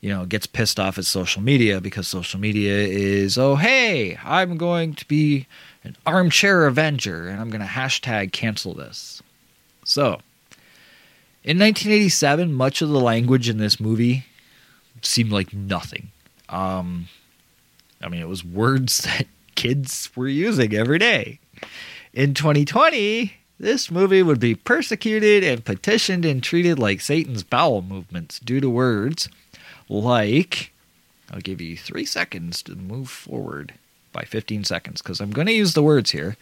you know, gets pissed off at social media because social media is, oh, hey, I'm going to be an armchair Avenger and I'm going to hashtag cancel this. So, in 1987, much of the language in this movie seemed like nothing. Um, I mean, it was words <laughs> that kids were using every day. In 2020, this movie would be persecuted and petitioned and treated like Satan's bowel movements due to words like I'll give you three seconds to move forward by 15 seconds because I'm going to use the words here.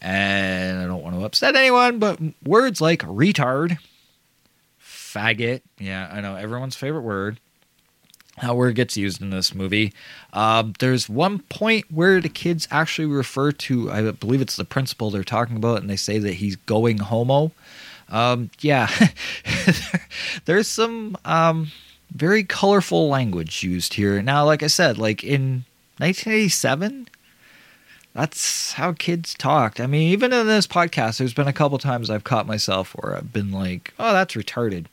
And I don't want to upset anyone, but words like retard, faggot, yeah, I know everyone's favorite word, how word gets used in this movie. Um, there's one point where the kids actually refer to, I believe it's the principal they're talking about, and they say that he's going homo. Um, yeah, <laughs> there's some um, very colorful language used here. Now, like I said, like in 1987, that's how kids talked. I mean, even in this podcast, there's been a couple times I've caught myself where I've been like, "Oh, that's retarded."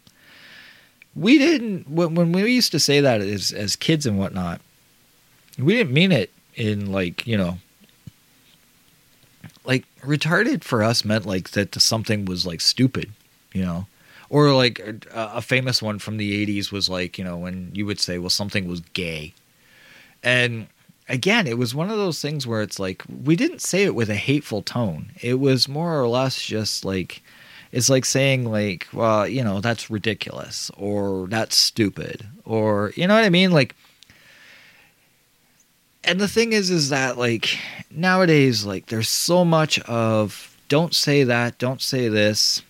We didn't when, we used to say that as as kids and whatnot. We didn't mean it in like you know, like retarded for us meant like that something was like stupid, you know, or like a, a famous one from the '80s was like you know when you would say, "Well, something was gay," and again, it was one of those things where it's like we didn't say it with a hateful tone. It was more or less just like it's like saying like, well, you know, that's ridiculous or that's stupid or you know what I mean? Like and the thing is is that like nowadays like there's so much of don't say that, don't say this.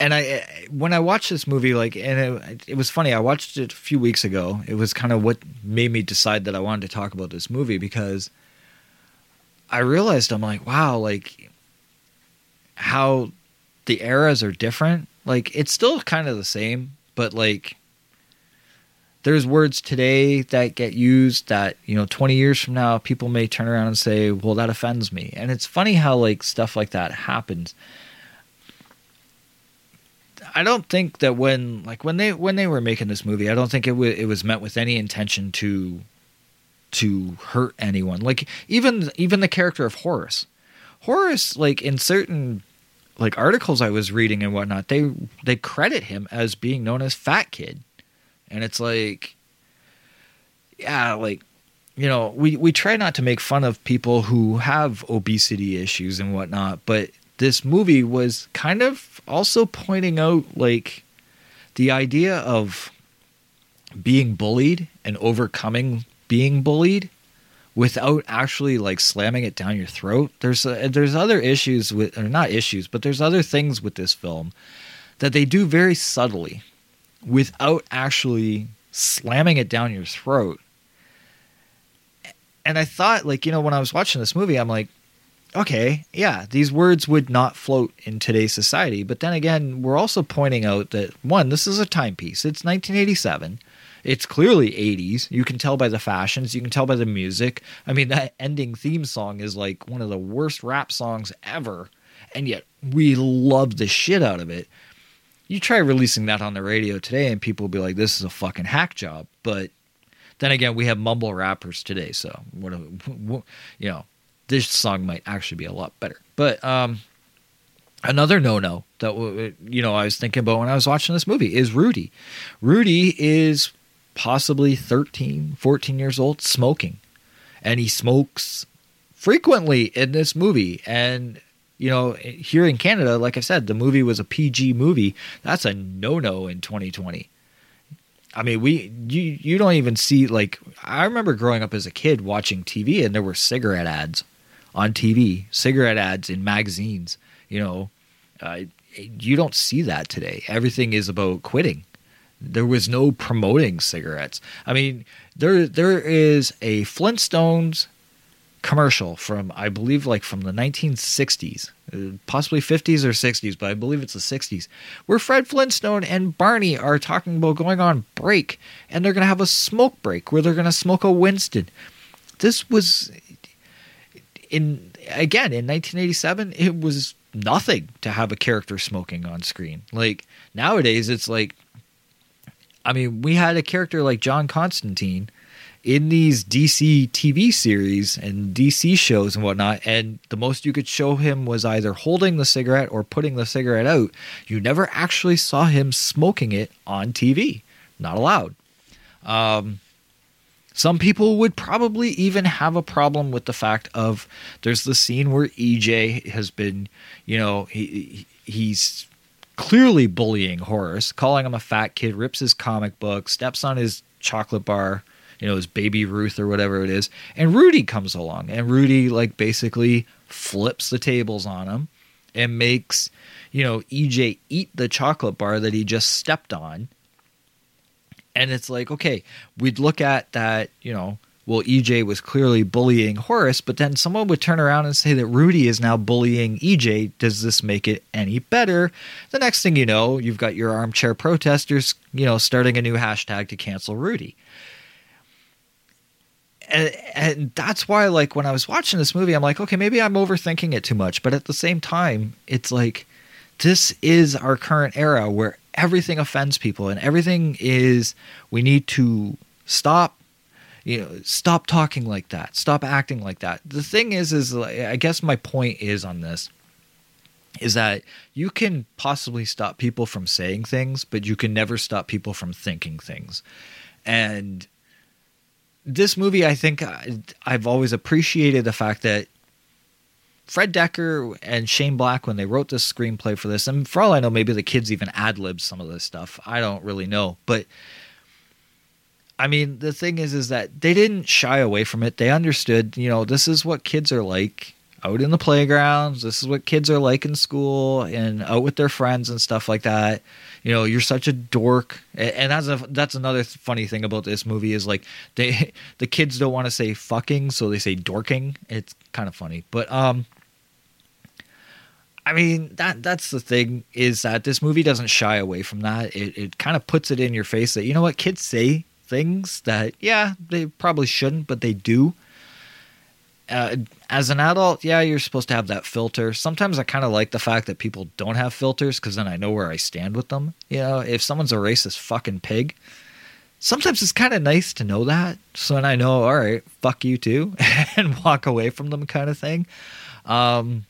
And I, eh, when I watched this movie, like, and it, it was funny. I watched it a few weeks ago. It was kind of what made me decide that I wanted to talk about this movie because I realized I'm like, wow, like, how the eras are different. Like, it's still kind of the same, but like, there's words today that get used that you know 20 years from now people may turn around and say well that offends me and it's funny how like stuff like that happens I don't think that when like when they when they were making this movie, I don't think it w- it was meant with any intention to to hurt anyone. Like even even the character of Horace, Horace like in certain like articles I was reading and whatnot, they they credit him as being known as Fat Kid. and it's like, yeah, like you know, we we try not to make fun of people who have obesity issues and whatnot, but this movie was kind of also pointing out like the idea of being bullied and overcoming being bullied without actually like slamming it down your throat. There's uh there's other issues with or not issues, but there's other things with this film that they do very subtly without actually slamming it down your throat. And I thought like, you know, when I was watching this movie, I'm like, okay, yeah, these words would not float in today's society. But then again, we're also pointing out that one, this is a timepiece. It's 1987. It's clearly 80s. You can tell by the fashions, you can tell by the music. I mean, that ending theme song is like one of the worst rap songs ever, and yet we love the shit out of it. You try releasing that on the radio today, and people will be like, this is a fucking hack job. But then again, we have mumble rappers today, so what, you know, this song might actually be a lot better. But um, another no-no that you know I was thinking about when I was watching this movie is Rudy. Rudy is possibly 13, 14 years old, smoking, and he smokes frequently in this movie. And you know, here in Canada, like I said, the movie was a PG movie. That's a no-no in 2020. I mean, we you you don't even see like I remember growing up as a kid watching TV and there were cigarette ads on TV, cigarette ads in magazines. You know, uh, you don't see that today. Everything is about quitting. There was no promoting cigarettes. I mean, there there is a Flintstones commercial from I believe like from the 1960s, uh, possibly 50s or 60s, but I believe it's the 60s, where Fred Flintstone and Barney are talking about going on break and they're going to have a smoke break where they're going to smoke a Winston. This was in again in 1987 it was nothing to have a character smoking on screen. Like nowadays it's like I mean, we had a character like John Constantine in these DC TV series and DC shows and whatnot, and the most you could show him was either holding the cigarette or putting the cigarette out. You never actually saw him smoking it on TV. Not allowed. Um, some people would probably even have a problem with the fact of there's the scene where EJ has been, you know, he he's clearly bullying Horace, calling him a fat kid, rips his comic book, steps on his chocolate bar, you know, his baby Ruth or whatever it is. And Rudy comes along and Rudy like basically flips the tables on him and makes, you know, EJ eat the chocolate bar that he just stepped on and it's like, okay, we'd look at that, you know, well, EJ was clearly bullying Horace, but then someone would turn around and say that Rudy is now bullying EJ. Does this make it any better? The next thing you know, you've got your armchair protesters, you know, starting a new hashtag to cancel Rudy. And, and that's why, like, when I was watching this movie, I'm like, okay, maybe I'm overthinking it too much. But at the same time, it's like, this is our current era where everything offends people and everything is we need to stop you know stop talking like that stop acting like that the thing is is i guess my point is on this is that you can possibly stop people from saying things but you can never stop people from thinking things and this movie i think i've always appreciated the fact that Fred Dekker and Shane Black, when they wrote this screenplay for this, and for all I know, maybe the kids even ad libbed some of this stuff. I don't really know. But I mean, the thing is, is that they didn't shy away from it. They understood, you know, this is what kids are like out in the playgrounds. This is what kids are like in school and out with their friends and stuff like that. You know, you're such a dork, and that's a that's another funny thing about this movie is like <laughs> they the kids don't want to say fucking, so they say dorking. It's kind of funny, but um, I mean that that's the thing is that this movie doesn't shy away from that. It it kind of puts it in your face that you know what kids say things that yeah they probably shouldn't, but they do. Uh, as an adult, yeah, you're supposed to have that filter. Sometimes I kind of like the fact that people don't have filters because then I know where I stand with them. You know, if someone's a racist fucking pig, sometimes it's kind of nice to know that. So then I know, all right, fuck you too, <laughs> and walk away from them, kind of thing. Um,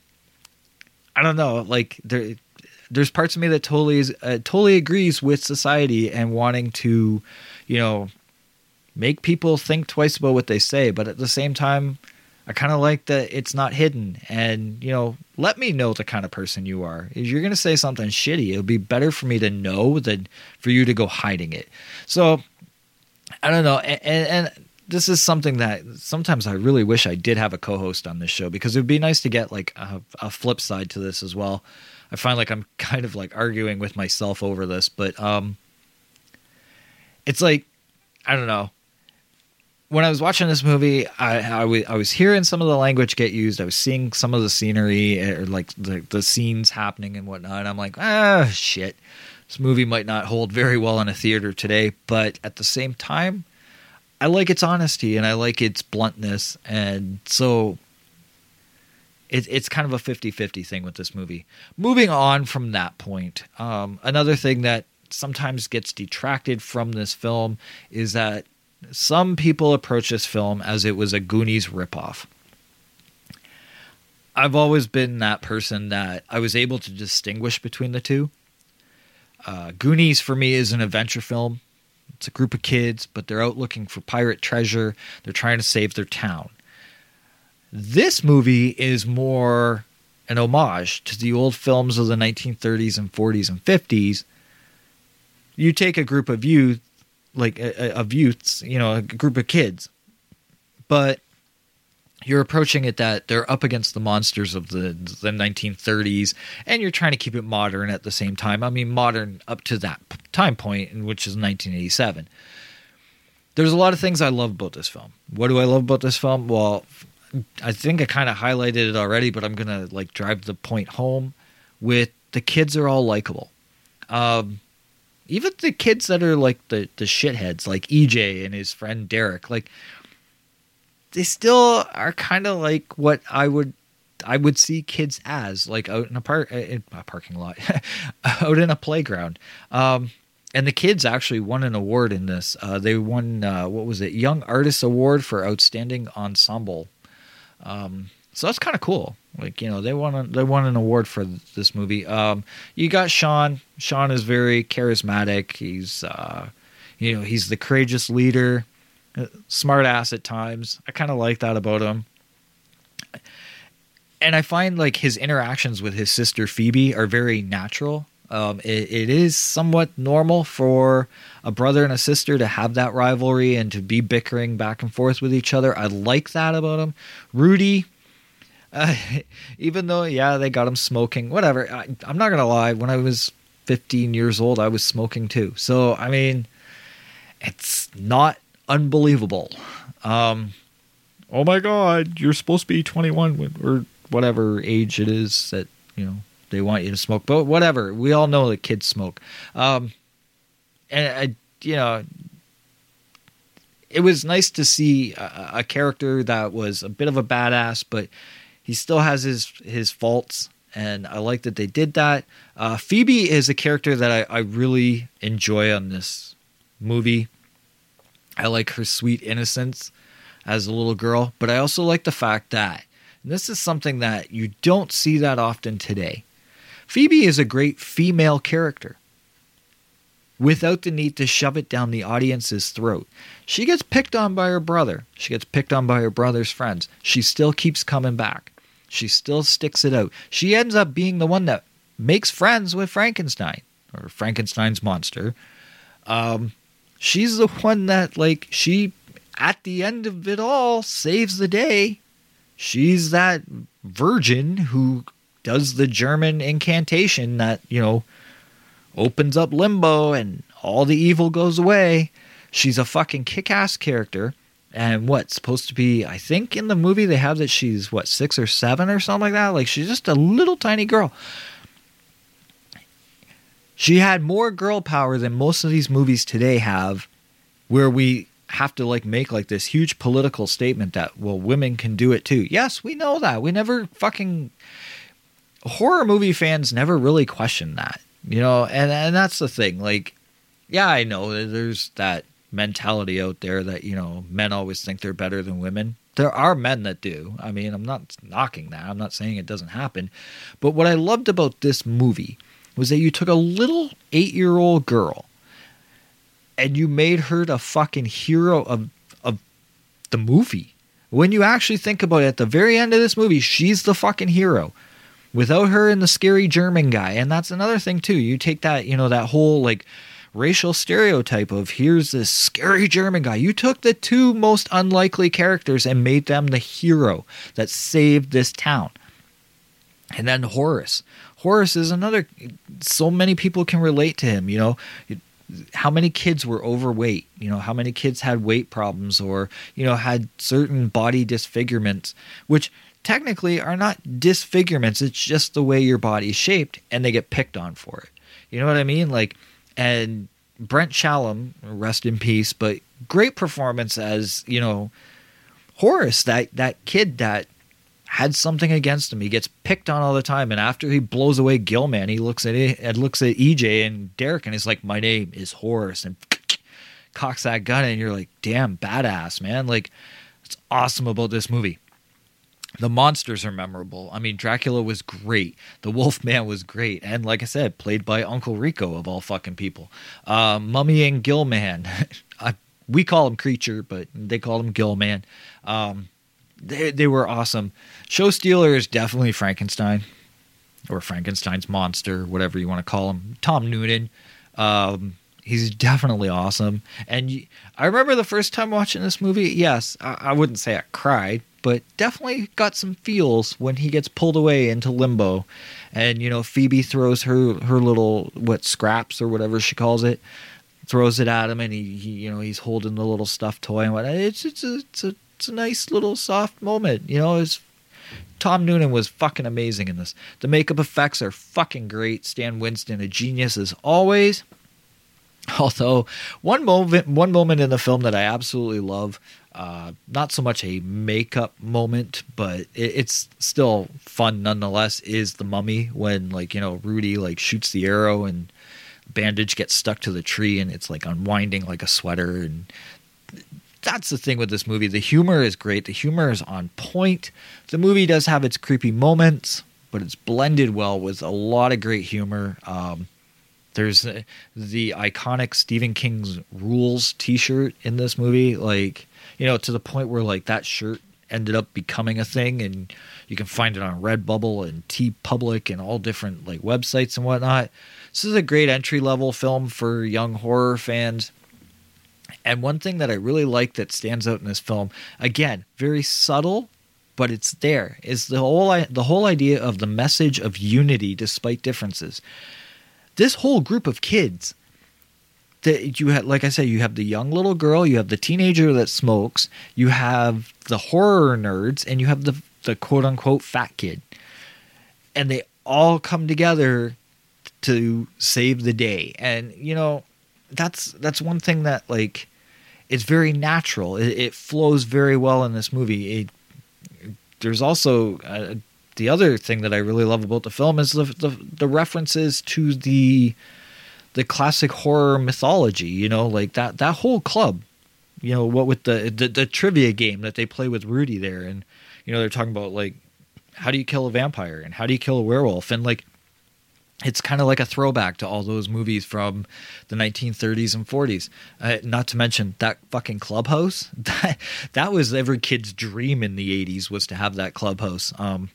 I don't know. Like there, there's parts of me that totally is, uh, totally agrees with society and wanting to, you know, make people think twice about what they say. But at the same time, I kind of like that it's not hidden. And, you know, let me know the kind of person you are. If you're going to say something shitty, it'll be better for me to know than for you to go hiding it. So, I don't know. And, and, this is something that sometimes I really wish I did have a co host on this show because it would be nice to get like a, a flip side to this as well. I find like I'm kind of like arguing with myself over this, but um, it's like, I don't know when I was watching this movie, I, I, w- I was hearing some of the language get used. I was seeing some of the scenery or like the, the scenes happening and whatnot. And I'm like, ah, shit. This movie might not hold very well in a theater today, but at the same time, I like its honesty and I like its bluntness. And so it, it's kind of a 50 50 thing with this movie. Moving on from that point, um, another thing that sometimes gets detracted from this film is that some people approach this film as it was a Goonies ripoff. I've always been that person that I was able to distinguish between the two. Uh, Goonies for me is an adventure film. It's a group of kids, but they're out looking for pirate treasure. They're trying to save their town. This movie is more an homage to the old films of the 1930s and 40s and 50s. You take a group of youth like of youths, you know, a group of kids. But you're approaching it that they're up against the monsters of the the 1930s, and you're trying to keep it modern at the same time. I mean, modern up to that time point, which is 1987. There's a lot of things I love about this film. What do I love about this film? Well, I think I kind of highlighted it already, but I'm gonna like drive the point home. With the kids are all likable. Um, even the kids that are like the the shitheads, like EJ and his friend Derek, like they still are kind of like what I would I would see kids as like out in a park in a parking lot, <laughs> out in a playground. Um, and the kids actually won an award in this. Uh, they won uh, what was it, Young Artist Award for Outstanding Ensemble. Um, so that's kind of cool. Like you know, they won a, they won an award for this movie. Um, you got Sean. Sean is very charismatic. He's uh, you know he's the courageous leader, uh, smart ass at times. I kind of like that about him. And I find like his interactions with his sister Phoebe are very natural. Um, it, it is somewhat normal for a brother and a sister to have that rivalry and to be bickering back and forth with each other. I like that about him. Rudy, <laughs> even though, yeah, they got him smoking, whatever. I, I'm not gonna lie. When I was 15 years old, I was smoking too. So I mean, it's not unbelievable. Um, oh my God, you're supposed to be 21 or whatever age it is that you know they want you to smoke. But whatever, we all know that kids smoke. Um, and I, you know, it was nice to see a, a, character that was a bit of a badass, but he still has his his faults, and I like that they did that. Uh, Phoebe is a character that I, I really enjoy on this movie. I like her sweet innocence as a little girl, but I also like the fact that this is something that you don't see that often today. Phoebe is a great female character without the need to shove it down the audience's throat. She gets picked on by her brother. She gets picked on by her brother's friends. She still keeps coming back. She still sticks it out. She ends up being the one that makes friends with Frankenstein or Frankenstein's monster. Um, she's the one that, like, she at the end of it all saves the day. She's that virgin who does the German incantation that, you know, opens up limbo and all the evil goes away. She's a fucking kick ass character and what's supposed to be i think in the movie they have that she's what six or seven or something like that? Like she's just a little tiny girl. She had more girl power than most of these movies today have where we have to like make like this huge political statement that well women can do it too. Yes we know that. We never fucking horror movie fans never really question that you know? And and that's the thing. Like yeah i know there's that mentality out there that you know men always think they're better than women there are men that do i mean i'm not knocking that i'm not saying it doesn't happen but what i loved about this movie was that you took a little eight year old girl and you made her the fucking hero of of the movie. When you actually think about it, at the very end of this movie, she's the fucking hero. Without her and the scary German guy, and that's another thing too. You take that, you know, that whole like racial stereotype of here's this scary German guy. You took the two most unlikely characters and made them the hero that saved this town. And then Horace. Horace is another. So many people can relate to him. You know, how many kids were overweight? You know, how many kids had weight problems or you know had certain body disfigurements, which technically are not disfigurements. It's just the way your body's shaped, and they get picked on for it. You know what I mean? Like, and Brent Chalem, rest in peace, but great performance as you know Horace, that that kid that had something against him. He gets picked on all the time, and after he blows away Gilman, he looks at it looks at EJ and Derek, and he's like, "My name is Horace," and <laughs> cocks that gun, and you're like, "Damn, badass, man!" Like, it's awesome about this movie. The monsters are memorable. I mean, Dracula was great. The Wolfman was great, and like I said, played by Uncle Rico of all fucking people. Uh, Mummy and Gilman. <laughs> I, we call him Creature, but they call him Gilman. Um, they, they were awesome. Show Stealer is definitely Frankenstein or Frankenstein's monster, whatever you want to call him. Tom Noonan. Um, he's definitely awesome. And I remember the first time watching this movie, yes, I, I wouldn't say I cried, but definitely got some feels when he gets pulled away into limbo. And, you know, Phoebe throws her, her little, what, scraps or whatever she calls it, throws it at him, and he, he you know, he's holding the little stuffed toy and what. It's, it's, a, it's a it's a nice little soft moment. You know, it's Tom Noonan was fucking amazing in this. The makeup effects are fucking great. Stan Winston, a genius as always. <laughs> Although one moment, one moment in the film that I absolutely love, uh, not so much a makeup moment, but it, it's still fun nonetheless. Is the mummy when like you know Rudy like shoots the arrow and bandage gets stuck to the tree and it's like unwinding like a sweater and that's the thing with this movie. The humor is great. The humor is on point. The movie does have its creepy moments, but it's blended well with a lot of great humor. Um, there's the iconic Stephen King's Rules T-shirt in this movie, like you know, to the point where like that shirt ended up becoming a thing, and you can find it on Redbubble and T Public and all different like websites and whatnot. This is a great entry level film for young horror fans. And one thing that I really like that stands out in this film, again, very subtle, but it's there, is the whole the whole idea of the message of unity despite differences. This whole group of kids that you have, like I said, you have the young little girl, you have the teenager that smokes, you have the horror nerds, and you have the the quote unquote fat kid, and they all come together to save the day. And you know, that's that's one thing that like it's very natural. It, it flows very well in this movie. It, there's also uh, the other thing that I really love about the film is the, the, the references to the the classic horror mythology. You know, like that that whole club. You know what with the, the the trivia game that they play with Rudy there, and you know they're talking about like how do you kill a vampire and how do you kill a werewolf, and like it's kind of like a throwback to all those movies from the 1930s and 40s. Uh, not to mention that fucking clubhouse. <laughs> That that was every kid's dream in the 80s was to have that clubhouse. Um,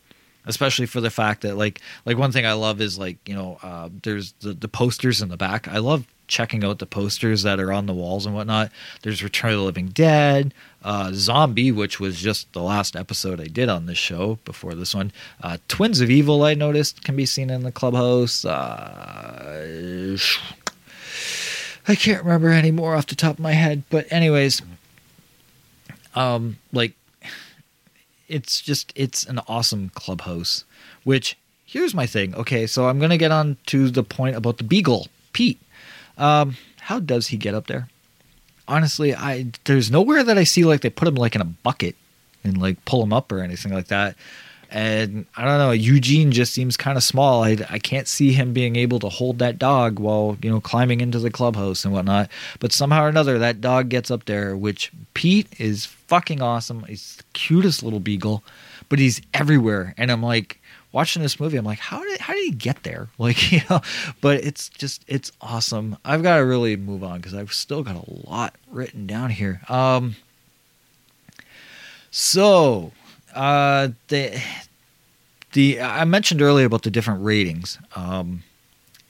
especially for the fact that like like one thing I love is like you know uh, there's the, the posters in the back. I love checking out the posters that are on the walls and whatnot. There's Return of the Living Dead, uh, Zombie, which was just the last episode I did on this show before this one. Uh, Twins of Evil, I noticed, can be seen in the clubhouse. Uh, I can't remember any more off the top of my head, but anyways, um, like it's just it's an awesome clubhouse. Which here's my thing. Okay, so I'm gonna get on to the point about the Beagle, Pete. Um, how does he get up there? Honestly, I there's nowhere that I see like they put him like in a bucket and like pull him up or anything like that. And I don't know, Eugene just seems kind of small. I, I can't see him being able to hold that dog while, you know, climbing into the clubhouse and whatnot. But somehow or another, that dog gets up there, which Pete is fucking awesome. He's the cutest little beagle. but he's everywhere. And I'm like watching this movie, I'm like, how did how did he get there? <laughs> Like, you know, but it's just it's awesome. I've got to really move on because I've still got a lot written down here. Um so uh the the I mentioned earlier about the different ratings. Um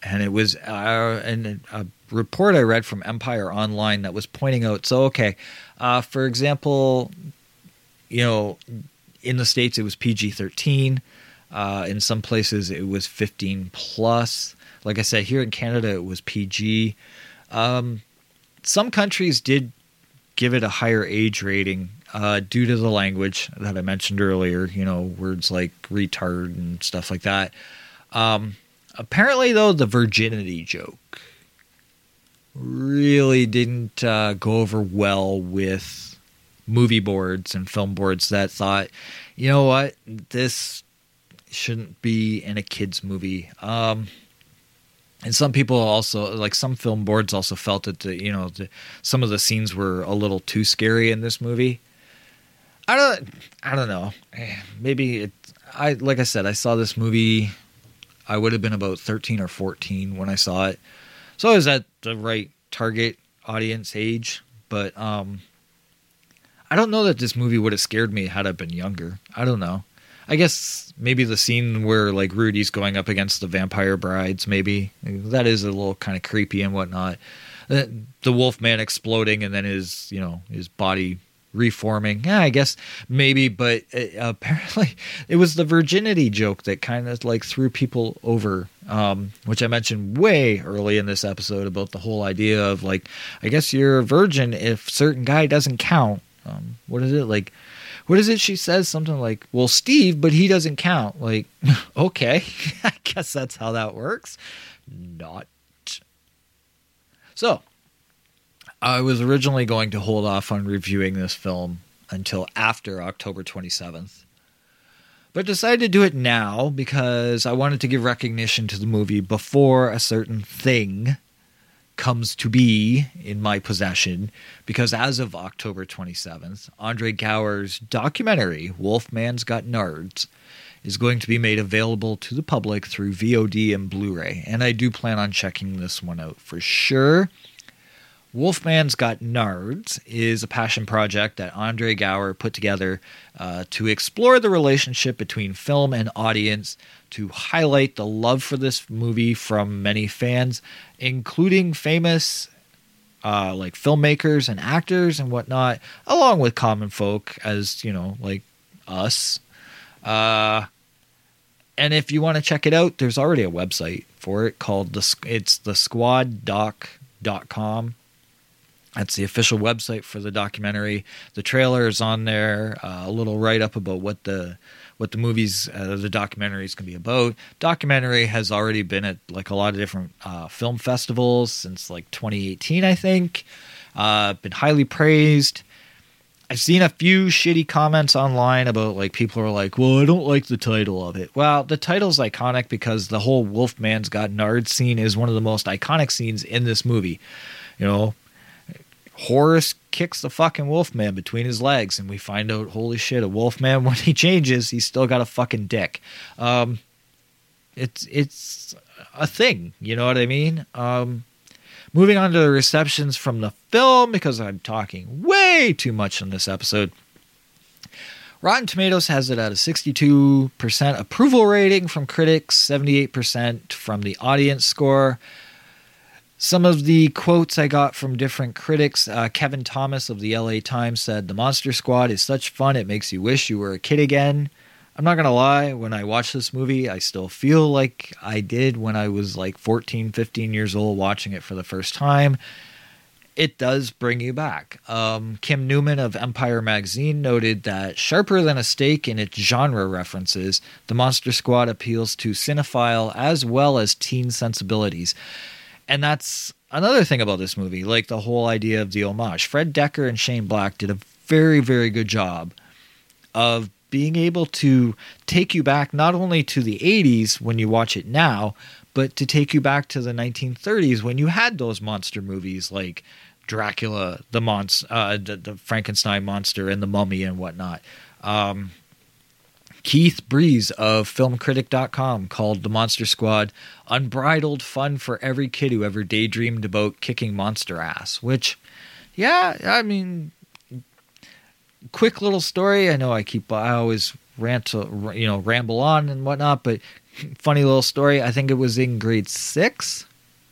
and it was uh, and a report I read from Empire Online that was pointing out. So, okay, uh, for example, you know, in the states it was PG thirteen. Uh, in some places it was fifteen plus. Like I said, here in Canada it was PG. Um, some countries did give it a higher age rating uh, due to the language that I mentioned earlier. You know, words like retard and stuff like that. Um, apparently, though, the virginity joke really didn't uh, go over well with movie boards and film boards that thought, you know what, this shouldn't be in a kids movie. Um, and some people also like some film boards also felt that the, you know the, some of the scenes were a little too scary in this movie. I don't I don't know. Maybe it I like I said I saw this movie I would have been about 13 or 14 when I saw it. So I was at the right target audience age, but um I don't know that this movie would have scared me had I been younger. I don't know. I guess maybe the scene where like Rudy's going up against the vampire brides, maybe that is a little kind of creepy and whatnot. The Wolfman exploding and then his, you know, his body reforming. Yeah, I guess maybe, but uh apparently it was the virginity joke that kind of like threw people over. Um, which I mentioned way early in this episode about the whole idea of like, I guess you're a virgin if certain guy doesn't count. Um, what is it like? What is it she says? Something like, "Well, Steve, but he doesn't count." Like, <laughs> okay, <laughs> I guess that's how that works. Not. So, I was originally going to hold off on reviewing this film until after October 27th. But decided to do it now because I wanted to give recognition to the movie before a certain thing comes to be in my possession. Because as of October 27th, Andre Gower's documentary, Wolfman's Got Nards, is going to be made available to the public through VOD and Blu ray. And I do plan on checking this one out for sure. Wolfman's Got Nards is a passion project that Andre Gower put together uh, to explore the relationship between film and audience, to highlight the love for this movie from many fans, including famous uh, like filmmakers and actors and whatnot, along with common folk, as you know, like us. Uh, and if you want to check it out, there's already a website for it called the it's the squaddoc.com. That's the official website for the documentary. The trailer is on there, uh, a little write up about what the what the movies, uh, the going to be about. Documentary has already been at like a lot of different uh, film festivals since like 2018, I think. Uh, been highly praised. I've seen a few shitty comments online about like people are like, "Well, I don't like the title of it." Well, the title's iconic because the whole Wolfman's Got Nards scene is one of the most iconic scenes in this movie. You know, Horace kicks the fucking Wolfman between his legs, and we find out, holy shit, a Wolfman <laughs> when he changes, he's still got a fucking dick. Um, it's it's a thing, you know what I mean? Um, moving on to the receptions from the film because I'm talking way too much in this episode. Rotten Tomatoes has it at a 62% approval rating from critics, 78% from the audience score. Some of the quotes I got from different critics uh, Kevin Thomas of the LA Times said, The Monster Squad is such fun, it makes you wish you were a kid again. I'm not going to lie, when I watch this movie, I still feel like I did when I was like 14, 15 years old watching it for the first time. It does bring you back. Um, Kim Newman of Empire Magazine noted that sharper than a stake in its genre references, The Monster Squad appeals to cinephile as well as teen sensibilities and that's another thing about this movie like the whole idea of the homage. Fred Dekker and shane black did a very very good job of being able to take you back not only to the 80s when you watch it now but to take you back to the 1930s when you had those monster movies like dracula the monster uh, the, the frankenstein monster and the mummy and whatnot. Um, Keith Breese of filmcritic.com called The Monster Squad unbridled fun for every kid who ever daydreamed about kicking monster ass, which, yeah, I mean, quick little story. I know I keep, I always rant, you know, ramble on and whatnot, but funny little story. I think it was in grade six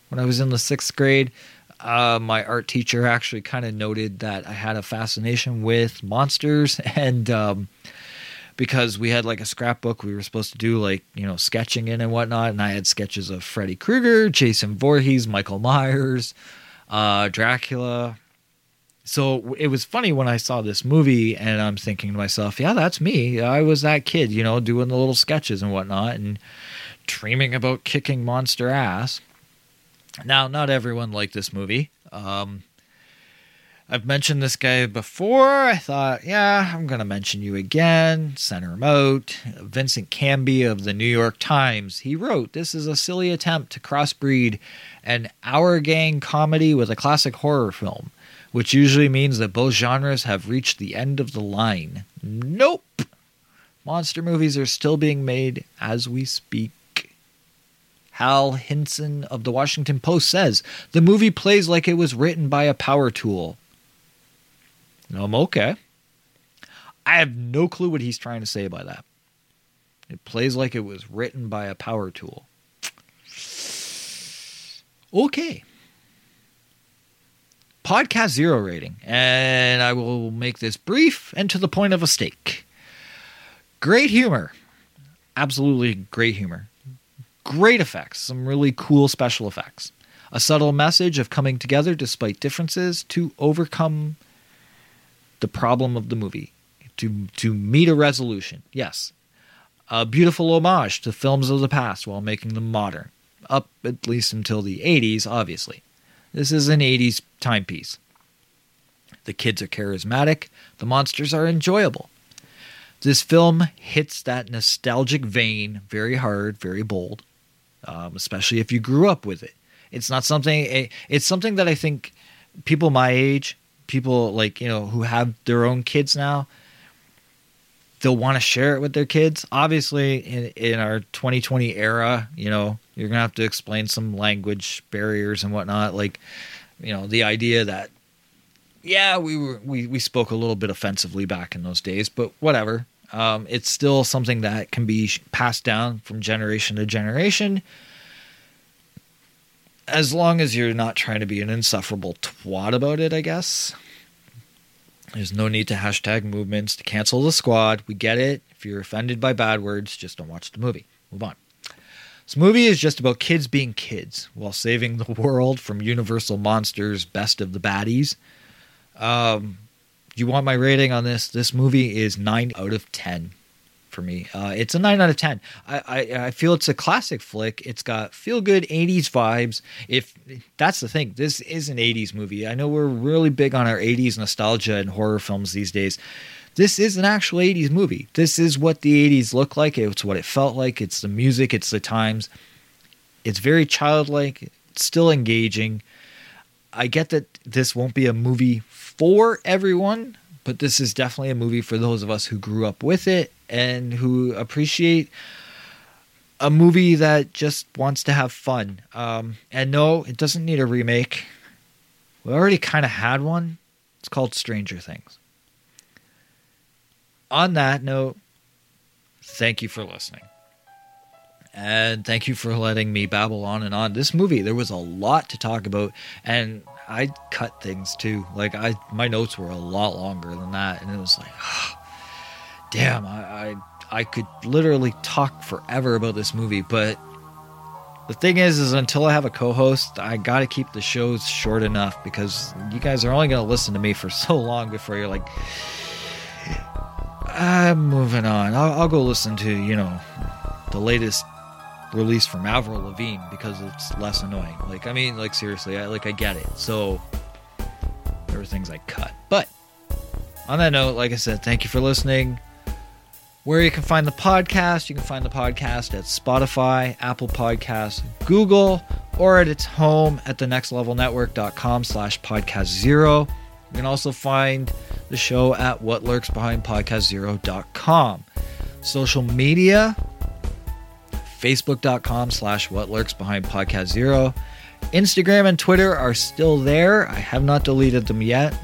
when I was in the sixth grade. Uh, my art teacher actually kind of noted that I had a fascination with monsters <laughs> and, um, because we had like a scrapbook we were supposed to do like you know sketching in and whatnot and i had sketches of freddy krueger jason Voorhees, michael myers uh, dracula. So it was funny when i saw this movie and i'm thinking to myself yeah that's me. I was that kid you know doing the little sketches and whatnot and dreaming about kicking monster ass. Now not everyone liked this movie. Um, I've mentioned this guy before. I thought, yeah, I'm going to mention you again. Center Moat, Vincent Canby of the New York Times. He wrote, This is a silly attempt to crossbreed an Our Gang comedy with a classic horror film, which usually means that both genres have reached the end of the line. Nope. Monster movies are still being made as we speak. Hal Hinson of the Washington Post says the movie plays like it was written by a power tool. I'm okay. I have no clue what he's trying to say by that. It plays like it was written by a power tool. Okay. Podcast zero rating, and I will make this brief and to the point of a stake. Great humor. Absolutely great humor. Great effects. Some really cool special effects. A subtle message of coming together despite differences to overcome the problem of the movie, to to meet a resolution. Yes, a beautiful homage to films of the past while making them modern, up at least until the 80s, obviously. This is an 80s timepiece. The kids are charismatic, the monsters are enjoyable. This film hits that nostalgic vein very hard, very bold, um, especially if you grew up with it. It's not something, eh, it's something that I think people my age people like you know who have their own kids now they'll want to share it with their kids. Obviously in, in our 2020 era you know you're gonna have to explain some language barriers and whatnot like you know the idea that yeah we were we, we spoke a little bit offensively back in those days but whatever. Um, it's still something that can be passed down from generation to generation as long as you're not trying to be an insufferable twat about it, I guess. There's no need to hashtag movements to cancel the squad. We get it. If you're offended by bad words, just don't watch the movie. Move on. This movie is just about kids being kids while saving the world from Universal Monsters' best of the baddies. Um, you want my rating on this? This movie is 9 out of 10 for me. Uh, it's a nine out of ten. I, I, I feel it's a classic flick. It's got feel good '80s vibes. If that's the thing, this is an '80s movie. I know we're really big on our '80s nostalgia and horror films these days. This is an actual '80s movie. This is what the '80s look like. It's what it felt like. It's the music. It's the times. It's very childlike. It's still engaging. I get that this won't be a movie for everyone, but this is definitely a movie for those of us who grew up with it and who appreciate a movie that just wants to have fun. Um, and no, it doesn't need a remake. We already kind of had one. It's called Stranger Things. On that note, thank you for listening. And thank you for letting me babble on and on. This movie, there was a lot to talk about, and I cut things too. Like I, my notes were a lot longer than that, and it was like, <gasps> damn, I, I I could literally talk forever about this movie, but the thing is, is until I have a co-host, I got to keep the shows short enough because you guys are only going to listen to me for <laughs> so long before you're like, I'm moving on. I'll, I'll go listen to you know the latest release from Avril Lavigne because it's less annoying. Like, I mean, like seriously, I like I get it. So there were things I cut, but on that note, like I said, thank you for listening. Where you can find the podcast, you can find the podcast at Spotify, Apple Podcasts, Google, or at its home at the nextlevelnetwork.com slash podcast zero. You can also find the show at whatlurksbehindpodcastzero.com. Social media facebook.com slash what lurks behind podcast zero. Instagram and Twitter are still there. I have not deleted them yet.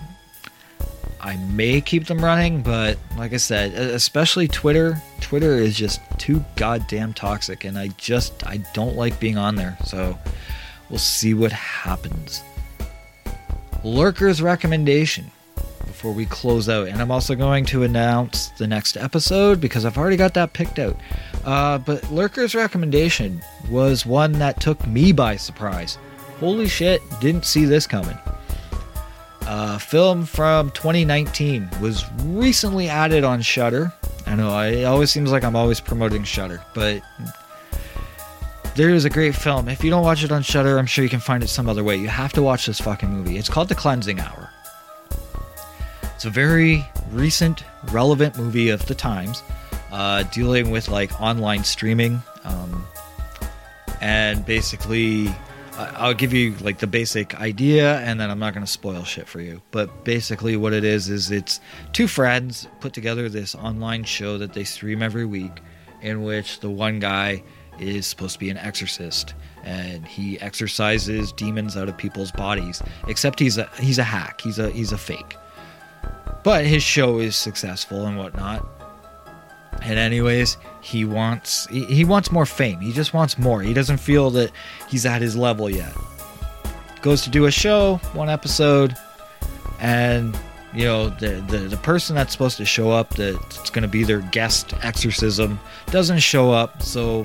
I may keep them running, but like I said, especially Twitter, Twitter is just too goddamn toxic and I just I don't like being on there. So we'll see what happens. Lurker's recommendation before we close out. And I'm also going to announce the next episode because I've already got that picked out. Uh, but Lurker's recommendation was one that took me by surprise. Holy shit, didn't see this coming. A film from 2019 was recently added on Shudder. I know I, it always seems like I'm always promoting Shudder, but there is a great film. If you don't watch it on Shudder, I'm sure you can find it some other way. You have to watch this fucking movie. It's called The Cleansing Hour. It's a very recent, relevant movie of the times, uh, dealing with like online streaming, um, and basically, I'll give you like the basic idea, and then I'm not going to spoil shit for you. But basically, what it is is it's two friends put together this online show that they stream every week, in which the one guy is supposed to be an exorcist and he exorcises demons out of people's bodies except he's a he's a hack he's a he's a fake but his show is successful and whatnot. And anyways he wants he, he wants more fame. He just wants more. He doesn't feel that he's at his level yet. Goes to do a show one episode and you know the the, the person that's supposed to show up that's going to be their guest exorcism doesn't show up. So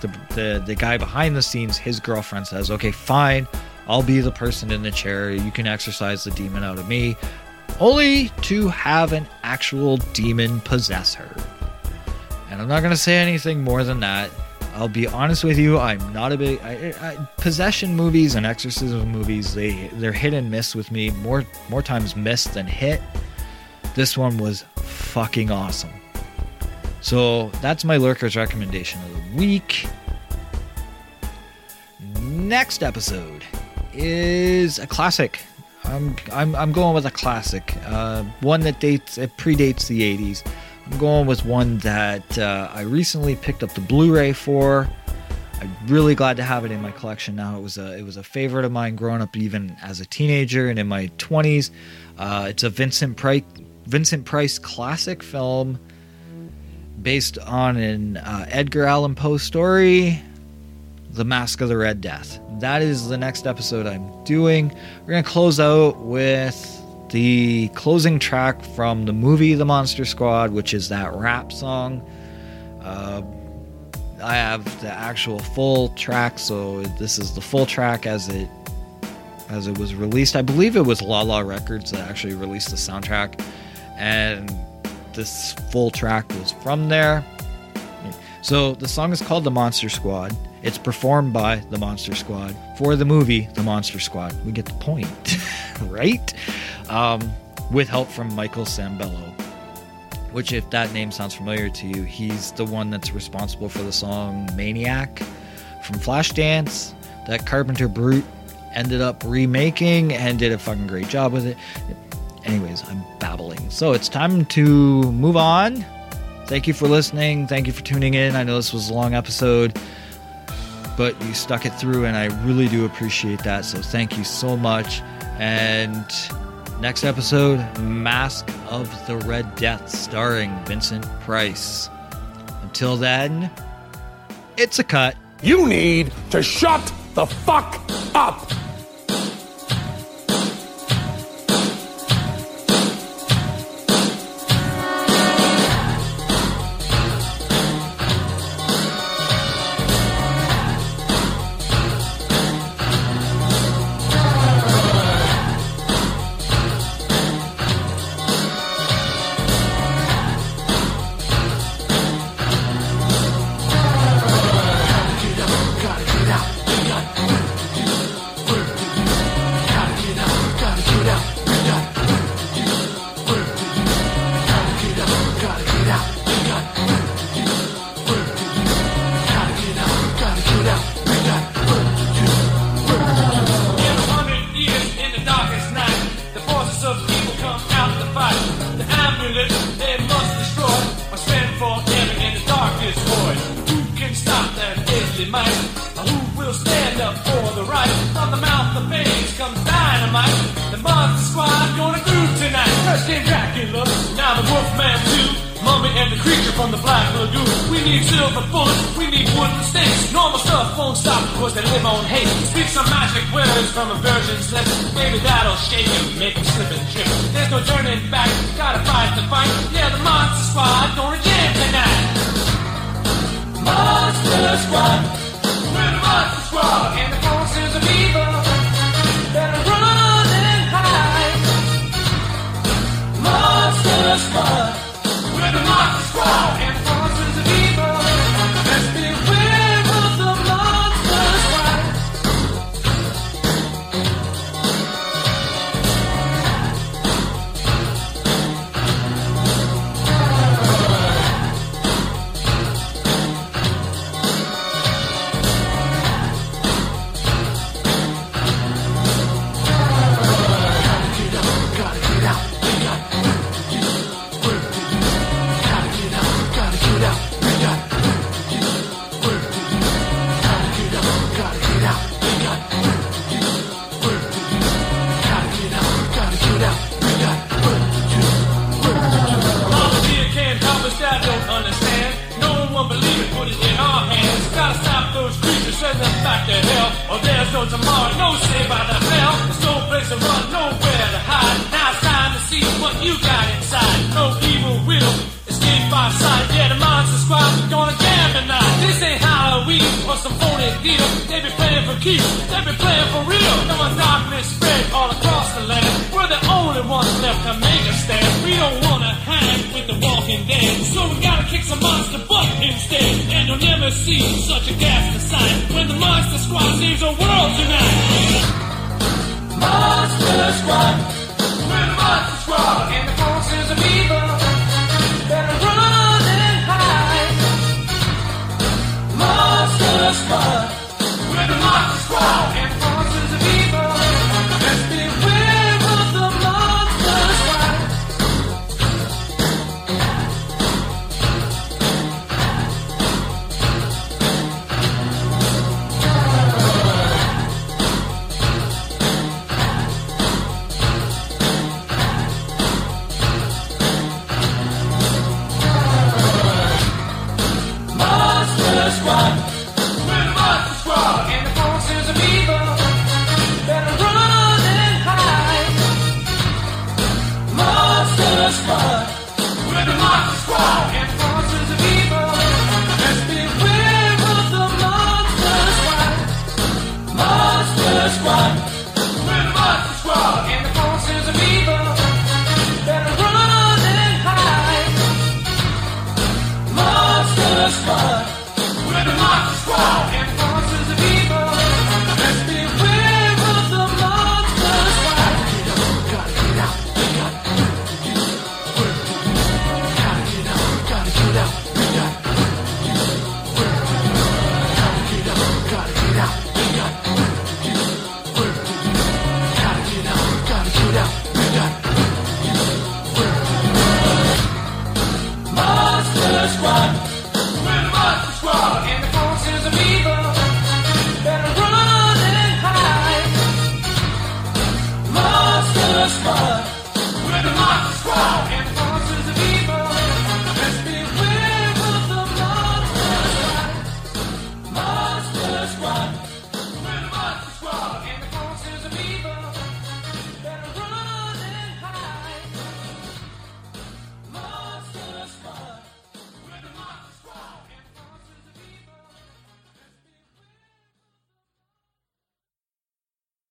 the, the the guy behind the scenes his girlfriend says okay fine. I'll be the person in the chair. You can exorcise the demon out of me only to have an actual demon possess her and i'm not going to say anything more than that i'll be honest with you i'm not a big I, I, possession movies and exorcism movies they they're hit and miss with me more more times miss than hit this one was fucking awesome so that's my lurkers recommendation of the week. Next episode is a classic. I'm I'm, I'm going with a classic, uh, one that dates it predates the '80s. I'm going with one that uh, I recently picked up the Blu-ray for. I'm really glad to have it in my collection now. It was a it was a favorite of mine growing up, even as a teenager and in my 20s. Uh, it's a Vincent Price Vincent Price classic film based on an uh, Edgar Allan Poe story, The Mask of the Red Death. That is the next episode I'm doing. We're going to close out with the closing track from the movie The Monster Squad, which is that rap song. Uh, I have the actual full track, so this is the full track as it as it was released. I believe it was La La Records that actually released the soundtrack, and this full track was from there. So the song is called The Monster Squad. It's performed by The Monster Squad for the movie The Monster Squad. We get the point, <laughs> right? Um, with help from Michael Sembello, which, if that name sounds familiar to you, he's the one that's responsible for the song Maniac from Flashdance that Carpenter Brut ended up remaking and did a fucking great job with it. Anyways, I'm babbling. So it's time to move on. Thank you for listening. Thank you for tuning in. I know this was a long episode, but you stuck it through, and I really do appreciate that. So thank you so much. And next episode Mask of the Red Death, starring Vincent Price. Until then, it's a cut. You need to shut the fuck up! I'm gonna jam tonight. This ain't Halloween or some phony deal. They be playing for keeps, they be playing for real. Now a darkness spread all across the land. We're the only ones left to make a stand. We don't wanna hang with the walking dead, so we gotta kick some monster butt instead. And you'll never see such a ghastly sight when the monster squad saves the world tonight. Monster squad, we're the monster squad, and the forces of evil.